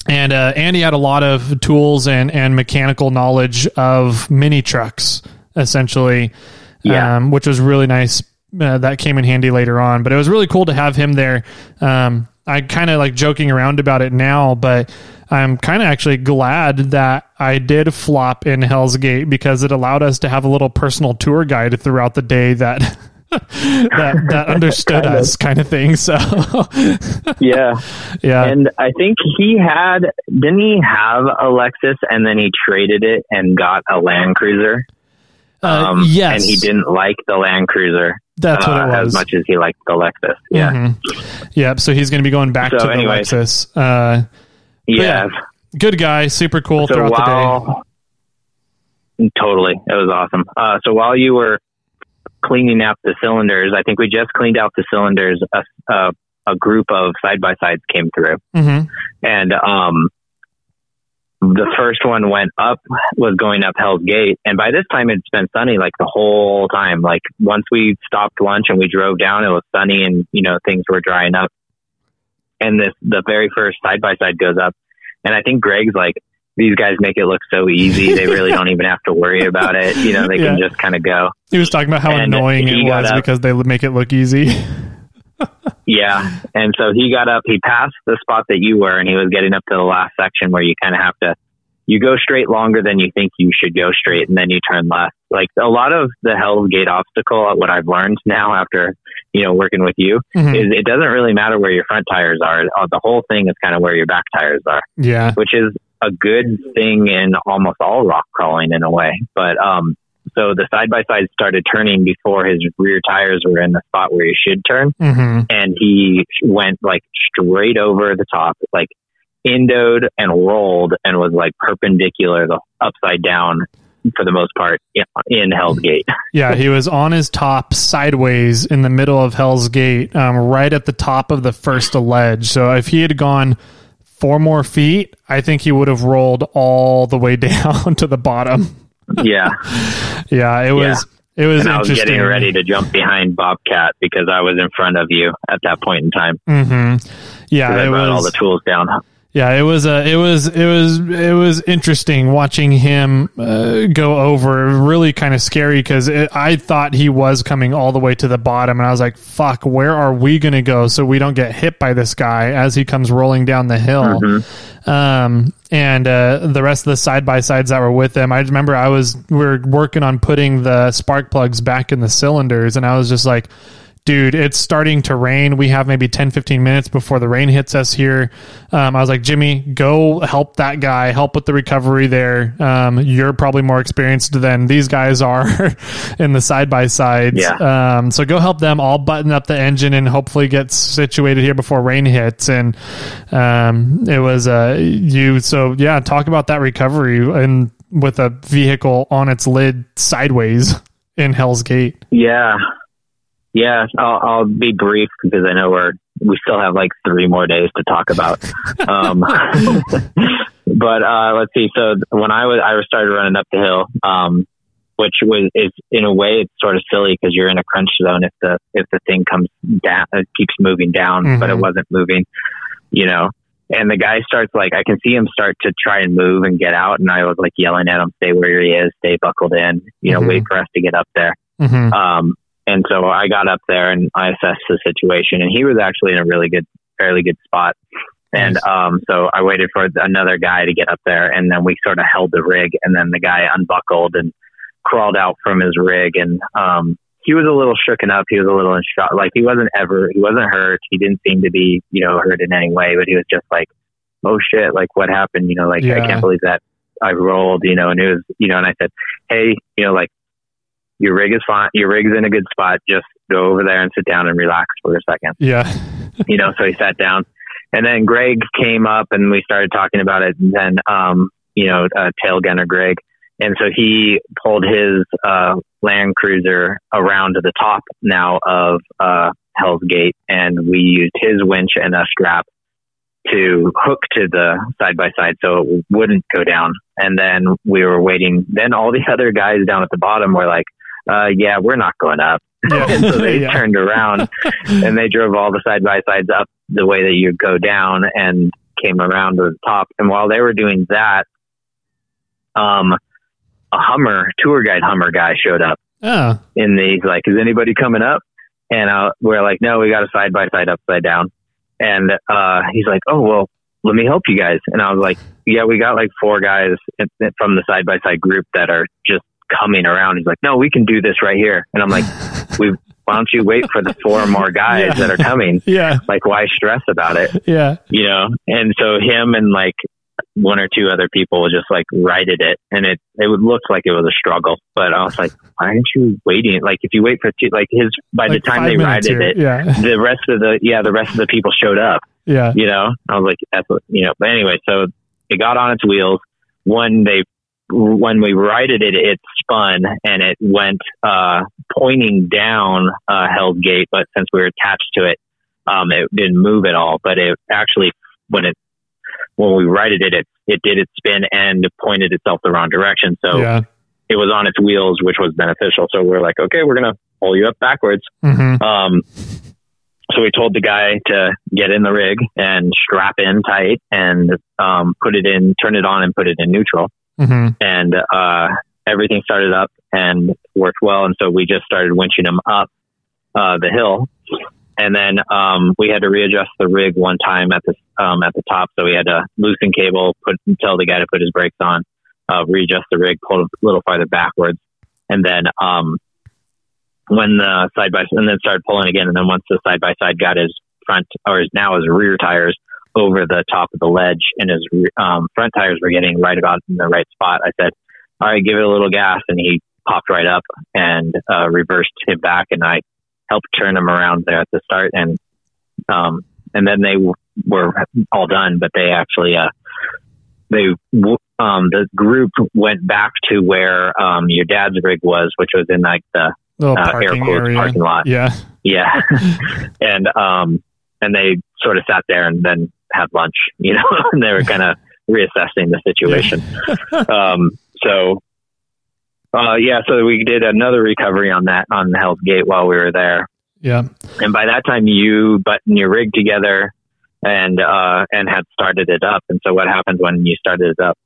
Speaker 1: and uh, Andy had a lot of tools and and mechanical knowledge of mini trucks essentially, yeah. um, which was really nice uh, that came in handy later on. But it was really cool to have him there. Um, I kind of like joking around about it now, but I'm kind of actually glad that I did flop in Hell's Gate because it allowed us to have a little personal tour guide throughout the day that that that understood kind us, of. kind of thing. So
Speaker 2: yeah,
Speaker 1: yeah.
Speaker 2: And I think he had didn't he have a Lexus and then he traded it and got a Land Cruiser.
Speaker 1: Uh, um, yes,
Speaker 2: and he didn't like the Land Cruiser.
Speaker 1: That's what it uh,
Speaker 2: was. As much as he liked the Lexus. Yeah.
Speaker 1: Mm-hmm. Yep. So he's going to be going back so to anyways, the Lexus. Uh,
Speaker 2: yeah. yeah.
Speaker 1: Good guy. Super cool so throughout while,
Speaker 2: the day. Totally. It was awesome. Uh, so while you were cleaning out the cylinders, I think we just cleaned out the cylinders. A, a, a group of side by sides came through.
Speaker 1: Mm-hmm.
Speaker 2: And, um, the first one went up was going up Hell's Gate, and by this time it's been sunny like the whole time. Like once we stopped lunch and we drove down, it was sunny and you know things were drying up. And this the very first side by side goes up, and I think Greg's like, these guys make it look so easy. They really don't even have to worry about it. You know, they yeah. can just kind of go.
Speaker 1: He was talking about how and annoying it was because they make it look easy.
Speaker 2: yeah. And so he got up, he passed the spot that you were, and he was getting up to the last section where you kind of have to, you go straight longer than you think you should go straight, and then you turn left. Like a lot of the Hell's Gate obstacle, what I've learned now after, you know, working with you, mm-hmm. is it doesn't really matter where your front tires are. Uh, the whole thing is kind of where your back tires are.
Speaker 1: Yeah.
Speaker 2: Which is a good thing in almost all rock crawling in a way. But, um, so the side by side started turning before his rear tires were in the spot where he should turn.
Speaker 1: Mm-hmm.
Speaker 2: And he went like straight over the top, like indoed and rolled and was like perpendicular, the upside down for the most part in Hell's Gate.
Speaker 1: yeah, he was on his top sideways in the middle of Hell's Gate, um, right at the top of the first ledge. So if he had gone four more feet, I think he would have rolled all the way down to the bottom
Speaker 2: yeah,
Speaker 1: yeah. It was. Yeah. It was.
Speaker 2: And I was getting ready to jump behind Bobcat because I was in front of you at that point in time.
Speaker 1: Mm-hmm. Yeah,
Speaker 2: it was all the tools down.
Speaker 1: Yeah, it was a, it was, it was, it was interesting watching him uh, go over. Really kind of scary because I thought he was coming all the way to the bottom, and I was like, "Fuck, where are we going to go so we don't get hit by this guy as he comes rolling down the hill?" Mm-hmm. Um, and uh, the rest of the side by sides that were with him, I remember I was we were working on putting the spark plugs back in the cylinders, and I was just like dude, it's starting to rain. We have maybe 10, 15 minutes before the rain hits us here. Um, I was like, Jimmy, go help that guy, help with the recovery there. Um, you're probably more experienced than these guys are in the side by sides.
Speaker 2: Yeah.
Speaker 1: Um, so go help them all button up the engine and hopefully get situated here before rain hits. And um, it was uh, you. So, yeah, talk about that recovery and with a vehicle on its lid sideways in Hell's Gate.
Speaker 2: Yeah. Yeah, I'll, I'll be brief because I know we're we still have like three more days to talk about. Um, but uh, let's see. So when I was I started running up the hill, um, which was is in a way it's sort of silly because you're in a crunch zone if the if the thing comes down it keeps moving down, mm-hmm. but it wasn't moving, you know. And the guy starts like I can see him start to try and move and get out, and I was like yelling at him, "Stay where he is, stay buckled in, you know, mm-hmm. wait for us to get up there."
Speaker 1: Mm-hmm.
Speaker 2: Um, and so I got up there and I assessed the situation and he was actually in a really good, fairly good spot. And, um, so I waited for another guy to get up there and then we sort of held the rig and then the guy unbuckled and crawled out from his rig and, um, he was a little shooken up. He was a little in shock. Like he wasn't ever, he wasn't hurt. He didn't seem to be, you know, hurt in any way, but he was just like, oh shit, like what happened? You know, like
Speaker 1: Yeah.
Speaker 2: I can't believe that I rolled, you know, and it was, you know, and I said, hey, you know, like your rig is fine, your rig's in a good spot. Just go over there and sit down and relax for a second
Speaker 1: Yeah.
Speaker 2: you know, so he sat down. And then Greg came up and we started talking about it. And then, um, you know, uh, tail gunner Greg. And so he pulled his, uh, Land Cruiser around to the top now of, uh, Hell's Gate and we used his winch and a strap to hook to the side by side so it wouldn't go down. And then we were waiting. Then all the other guys down at the bottom were like, uh, yeah, we're not going up.
Speaker 1: Yeah.
Speaker 2: and so they
Speaker 1: Yeah.
Speaker 2: turned around and they drove all the side by sides up the way that you go down and came around to the top. And while they were doing that, um, a Hummer tour guide Hummer guy showed up
Speaker 1: Oh.
Speaker 2: in the he's like, is anybody coming up? And uh, we're like, no, we got a side by side upside down. And uh, he's like, oh well, let me help you guys. And I was like, yeah, we got like four guys from the side by side group that are just coming around. He's like, no, we can do this right here. And I'm like, we why don't you wait for the four more guys
Speaker 1: Yeah.
Speaker 2: that are coming?
Speaker 1: Yeah.
Speaker 2: Like, why stress about it?
Speaker 1: Yeah.
Speaker 2: you know and so him and like one or two other people just like righted it and it it would look like it was a struggle but i was like why aren't you waiting like if you wait for two like his by
Speaker 1: Like
Speaker 2: the time they righted it
Speaker 1: Yeah.
Speaker 2: the rest of the yeah the rest of the people showed up
Speaker 1: Yeah.
Speaker 2: you know i was like that's what you know but anyway so it got on its wheels when they when we righted it it spun and it went uh pointing down uh hell's gate but since we were attached to it um it didn't move at all but it actually when it when we righted it it it did its spin and pointed itself the wrong direction so
Speaker 1: Yeah.
Speaker 2: it was on its wheels which was beneficial so we're like okay we're gonna pull you up backwards
Speaker 1: hmm
Speaker 2: um, so we told the guy to get in the rig and strap in tight and um, put it in, turn it on and put it in neutral.
Speaker 1: Hmm
Speaker 2: And uh, everything started up and worked well. And so we just started winching them up uh, the hill. And then um, we had to readjust the rig one time at the um, at the top, so we had to loosen cable, put tell the guy to put his brakes on, uh, readjust the rig, pull a little farther backwards, and then um, when the side by and then started pulling again, and then once the side by side got his front or his now his rear tires over the top of the ledge, and his um, front tires were getting right about in the right spot, I said, "All right, give it a little gas," and he popped right up and uh, reversed him back, and I helped turn him around there at the start, and um, and then they w- were all done, but they actually uh, they w- um, the group went back to where um, your dad's rig was, which was in like the
Speaker 1: Little
Speaker 2: uh,
Speaker 1: parking
Speaker 2: air quotes
Speaker 1: area.
Speaker 2: parking lot.
Speaker 1: Yeah.
Speaker 2: Yeah, and um, and they sort of sat there and then had lunch, you know, and they were kind of reassessing the situation. um, so, uh, yeah, so we did another recovery on that on Hell's Gate while we were there,
Speaker 1: Yeah.
Speaker 2: and by that time you buttoned your rig together and uh, and had started it up. And so, what happened when you started it up?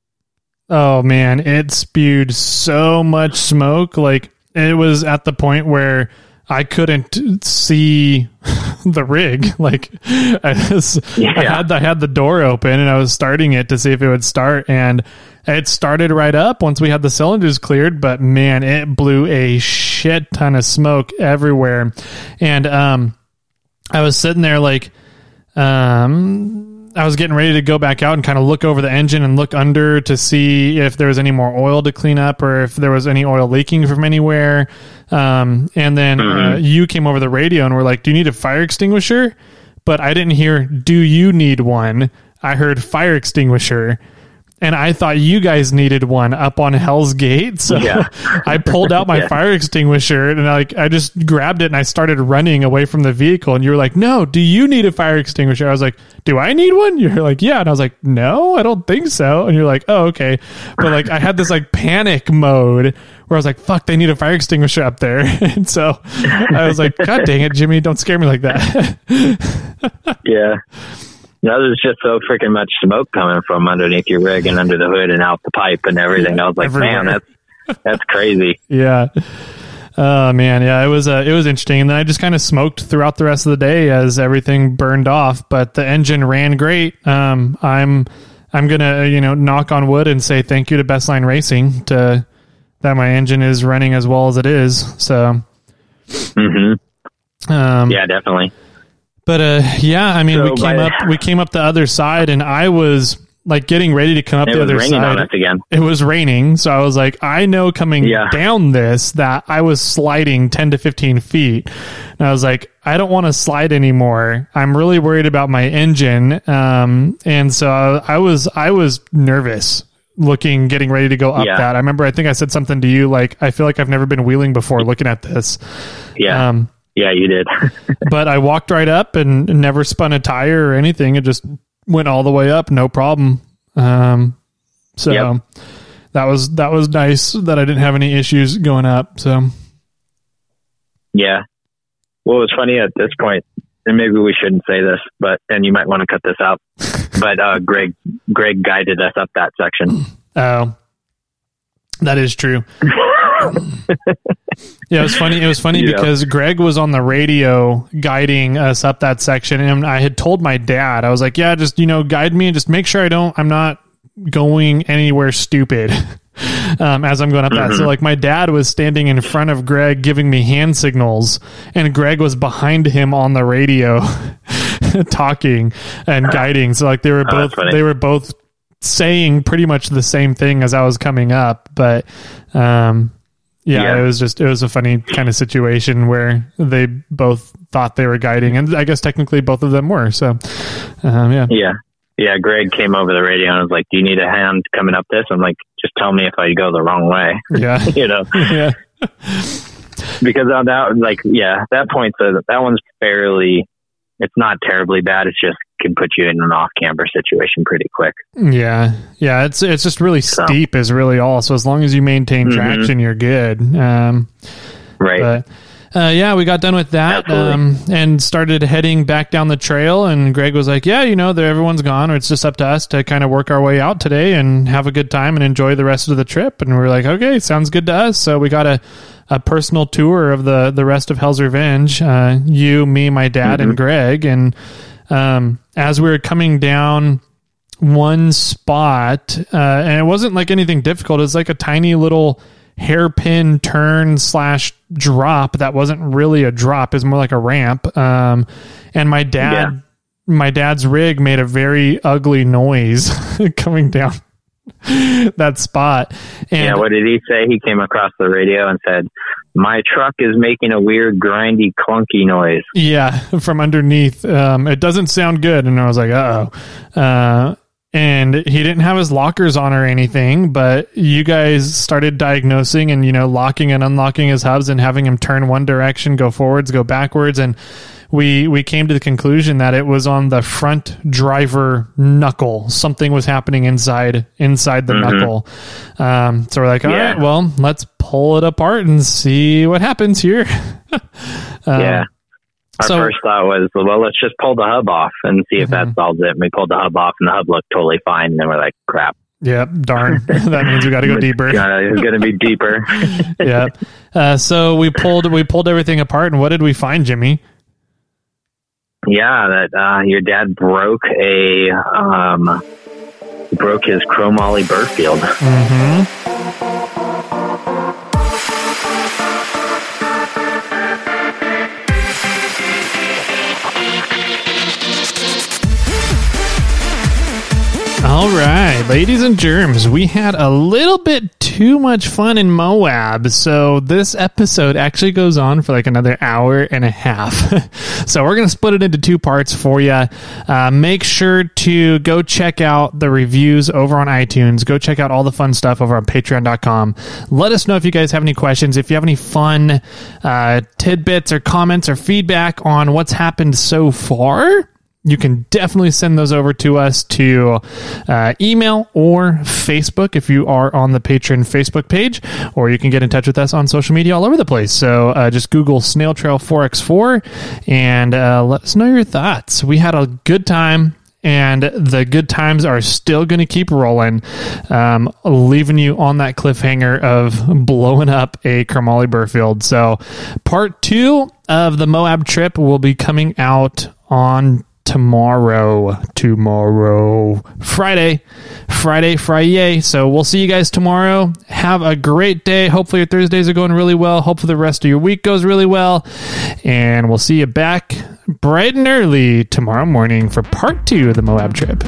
Speaker 1: Oh man, it spewed so much smoke. Like it was at the point where I couldn't see the rig. Like I, I
Speaker 2: Yeah.
Speaker 1: had I had the door open and I was starting it to see if it would start, and it started right up once we had the cylinders cleared. But man, it blew a shit ton of smoke everywhere, and um, I was sitting there like um, I was getting ready to go back out and kind of look over the engine and look under to see if there was any more oil to clean up or if there was any oil leaking from anywhere. Um, and then uh, you came over the radio and were like, "Do you need a fire extinguisher?" But I didn't hear, "Do you need one?" I heard fire extinguisher. And I thought you guys needed one up on Hell's Gate, so
Speaker 2: Yeah.
Speaker 1: I pulled out my
Speaker 2: Yeah.
Speaker 1: fire extinguisher and like I just grabbed it and I started running away from the vehicle. And you were like, "No, do you need a fire extinguisher?" I was like, "Do I need one?" You're like, "Yeah," and I was like, "No, I don't think so." And you're like, "Oh, okay." But like I had this like panic mode where I was like, "Fuck, they need a fire extinguisher up there," and so I was like, "God dang it, Jimmy, don't scare me like that."
Speaker 2: Yeah. No, there's just so freaking much smoke coming from underneath your rig and under the hood and out the pipe and everything. I was like, man, that's that's crazy.
Speaker 1: yeah. Oh man, yeah, it was uh, it was interesting, and then I just kind of smoked throughout the rest of the day as everything burned off. But the engine ran great. Um, I'm I'm gonna uh, you know knock on wood and say thank you to Bestline Racing to that my engine is running as well as it is. So
Speaker 2: hmm
Speaker 1: um,
Speaker 2: Yeah, definitely.
Speaker 1: But uh, yeah, I mean,
Speaker 2: So
Speaker 1: we came up we came up the other side, and I was like getting ready to come up
Speaker 2: It
Speaker 1: the other side. It was raining, so I was like, I know coming
Speaker 2: Yeah.
Speaker 1: down this that I was sliding ten to fifteen feet, and I was like, I don't want to slide anymore. I'm really worried about my engine, um, and so I, I was I was nervous. Looking, getting ready to go up
Speaker 2: Yeah.
Speaker 1: that. I remember, I think I said something to you like, I feel like I've never been wheeling before. Looking at this,
Speaker 2: Yeah,
Speaker 1: um,
Speaker 2: yeah, you did.
Speaker 1: but I walked right up and never spun a tire or anything. It just went all the way up, no problem. Um, so
Speaker 2: Yep.
Speaker 1: that was that was nice that I didn't have any issues going up. So
Speaker 2: yeah. Well, it was funny at this point, and maybe we shouldn't say this, but and you might want to cut this out. but uh, Greg, Greg guided us up that section.
Speaker 1: oh, that is true. yeah, it was funny. It was funny
Speaker 2: Yeah.
Speaker 1: because Greg was on the radio guiding us up that section, and I had told my dad, I was like, "Yeah, just you know, guide me and just make sure I don't, I'm not going anywhere stupid." Um, as I'm going up that, so like my dad was standing in front of Greg giving me hand signals, and Greg was behind him on the radio, talking and guiding. So like they were
Speaker 2: Oh,
Speaker 1: both they were both saying pretty much the same thing as I was coming up, but um, yeah,
Speaker 2: Yeah.
Speaker 1: it was just it was a funny kind of situation where they both thought they were guiding, and I guess technically both of them were. So, um, yeah,
Speaker 2: Yeah. Yeah, Greg came over the radio and was like, "Do you need a hand coming up this?" I'm like, "Just tell me if I go the wrong way."
Speaker 1: yeah,
Speaker 2: you know,
Speaker 1: yeah,
Speaker 2: because on that, like, yeah, that point, the, that one's fairly. It's not terribly bad. It's just can put you in an off camber situation pretty quick.
Speaker 1: yeah, yeah. It's it's just really
Speaker 2: So.
Speaker 1: steep, is really all. So as long as you maintain
Speaker 2: Mhm.
Speaker 1: traction, you're good. Um,
Speaker 2: Right.
Speaker 1: But uh, yeah, we got done with that um, and started heading back down the trail. And Greg was like, "Yeah, you know, there everyone's gone, or it's just up to us to kind of work our way out today and have a good time and enjoy the rest of the trip." And we are like, "Okay, sounds good to us." So we got a a personal tour of the the rest of Hell's Revenge. Uh, you, me, my dad, and Greg. And um, as we were coming down one spot, uh, and it wasn't like anything difficult. It was like a tiny little hairpin turn slash drop that wasn't really a drop. It was more like a ramp. Um, and my dad,
Speaker 2: Yeah.
Speaker 1: my dad's rig made a very ugly noise coming down that spot. And
Speaker 2: yeah. What did he say? He came across the radio and said, "My truck is making a weird, grindy, clunky noise."
Speaker 1: Yeah, from underneath. Um, it doesn't sound good. And I was like, uh oh. Uh, and he didn't have his lockers on or anything, but you guys started diagnosing and, you know, locking and unlocking his hubs and having him turn one direction, go forwards, go backwards. And we, we came to the conclusion that it was on the front driver knuckle. Something was happening inside, inside the knuckle. Um, so we're like, all
Speaker 2: Yeah.
Speaker 1: right, well, let's pull it apart and see what happens here. Um,
Speaker 2: yeah. Our
Speaker 1: so-
Speaker 2: first thought was, well, let's just pull the hub off and see if that
Speaker 1: Mhm.
Speaker 2: solves it. And we pulled the hub off, and the hub looked totally fine. And then we're like, crap.
Speaker 1: Yep, darn. that means we got to go deeper.
Speaker 2: It's going to be deeper.
Speaker 1: yeah. Uh, so we pulled we pulled everything apart, and what did we find, Jimmy?
Speaker 2: Yeah, that uh, your dad broke a um, broke his chromoly Birfield.
Speaker 1: Mm-hmm. All right, ladies and germs, we had a little bit too much fun in Moab, so this episode actually goes on for like another hour and a half. so we're going to split it into two parts for you. Uh, make sure to go check out the reviews over on iTunes. Go check out all the fun stuff over on patreon.com. Let us know if you guys have any questions, if you have any fun uh, tidbits or comments or feedback on what's happened so far you can definitely send those over to us to uh, email or Facebook if you are on the Patreon Facebook page, or you can get in touch with us on social media all over the place. So uh, just Google Snail Trail 4x4 and uh, let us know your thoughts. We had a good time. And the good times are still going to keep rolling, um, leaving you on that cliffhanger of blowing up a chromoly Birfield. So, part two of the Moab trip will be coming out on tomorrow. Tomorrow. Friday. Friday friday. So we'll see you guys tomorrow. Have a great day. Hopefully your thursdays are going really well. Hopefully the rest of your week goes really well. And we'll see you back bright and early tomorrow morning for part two of the Moab trip.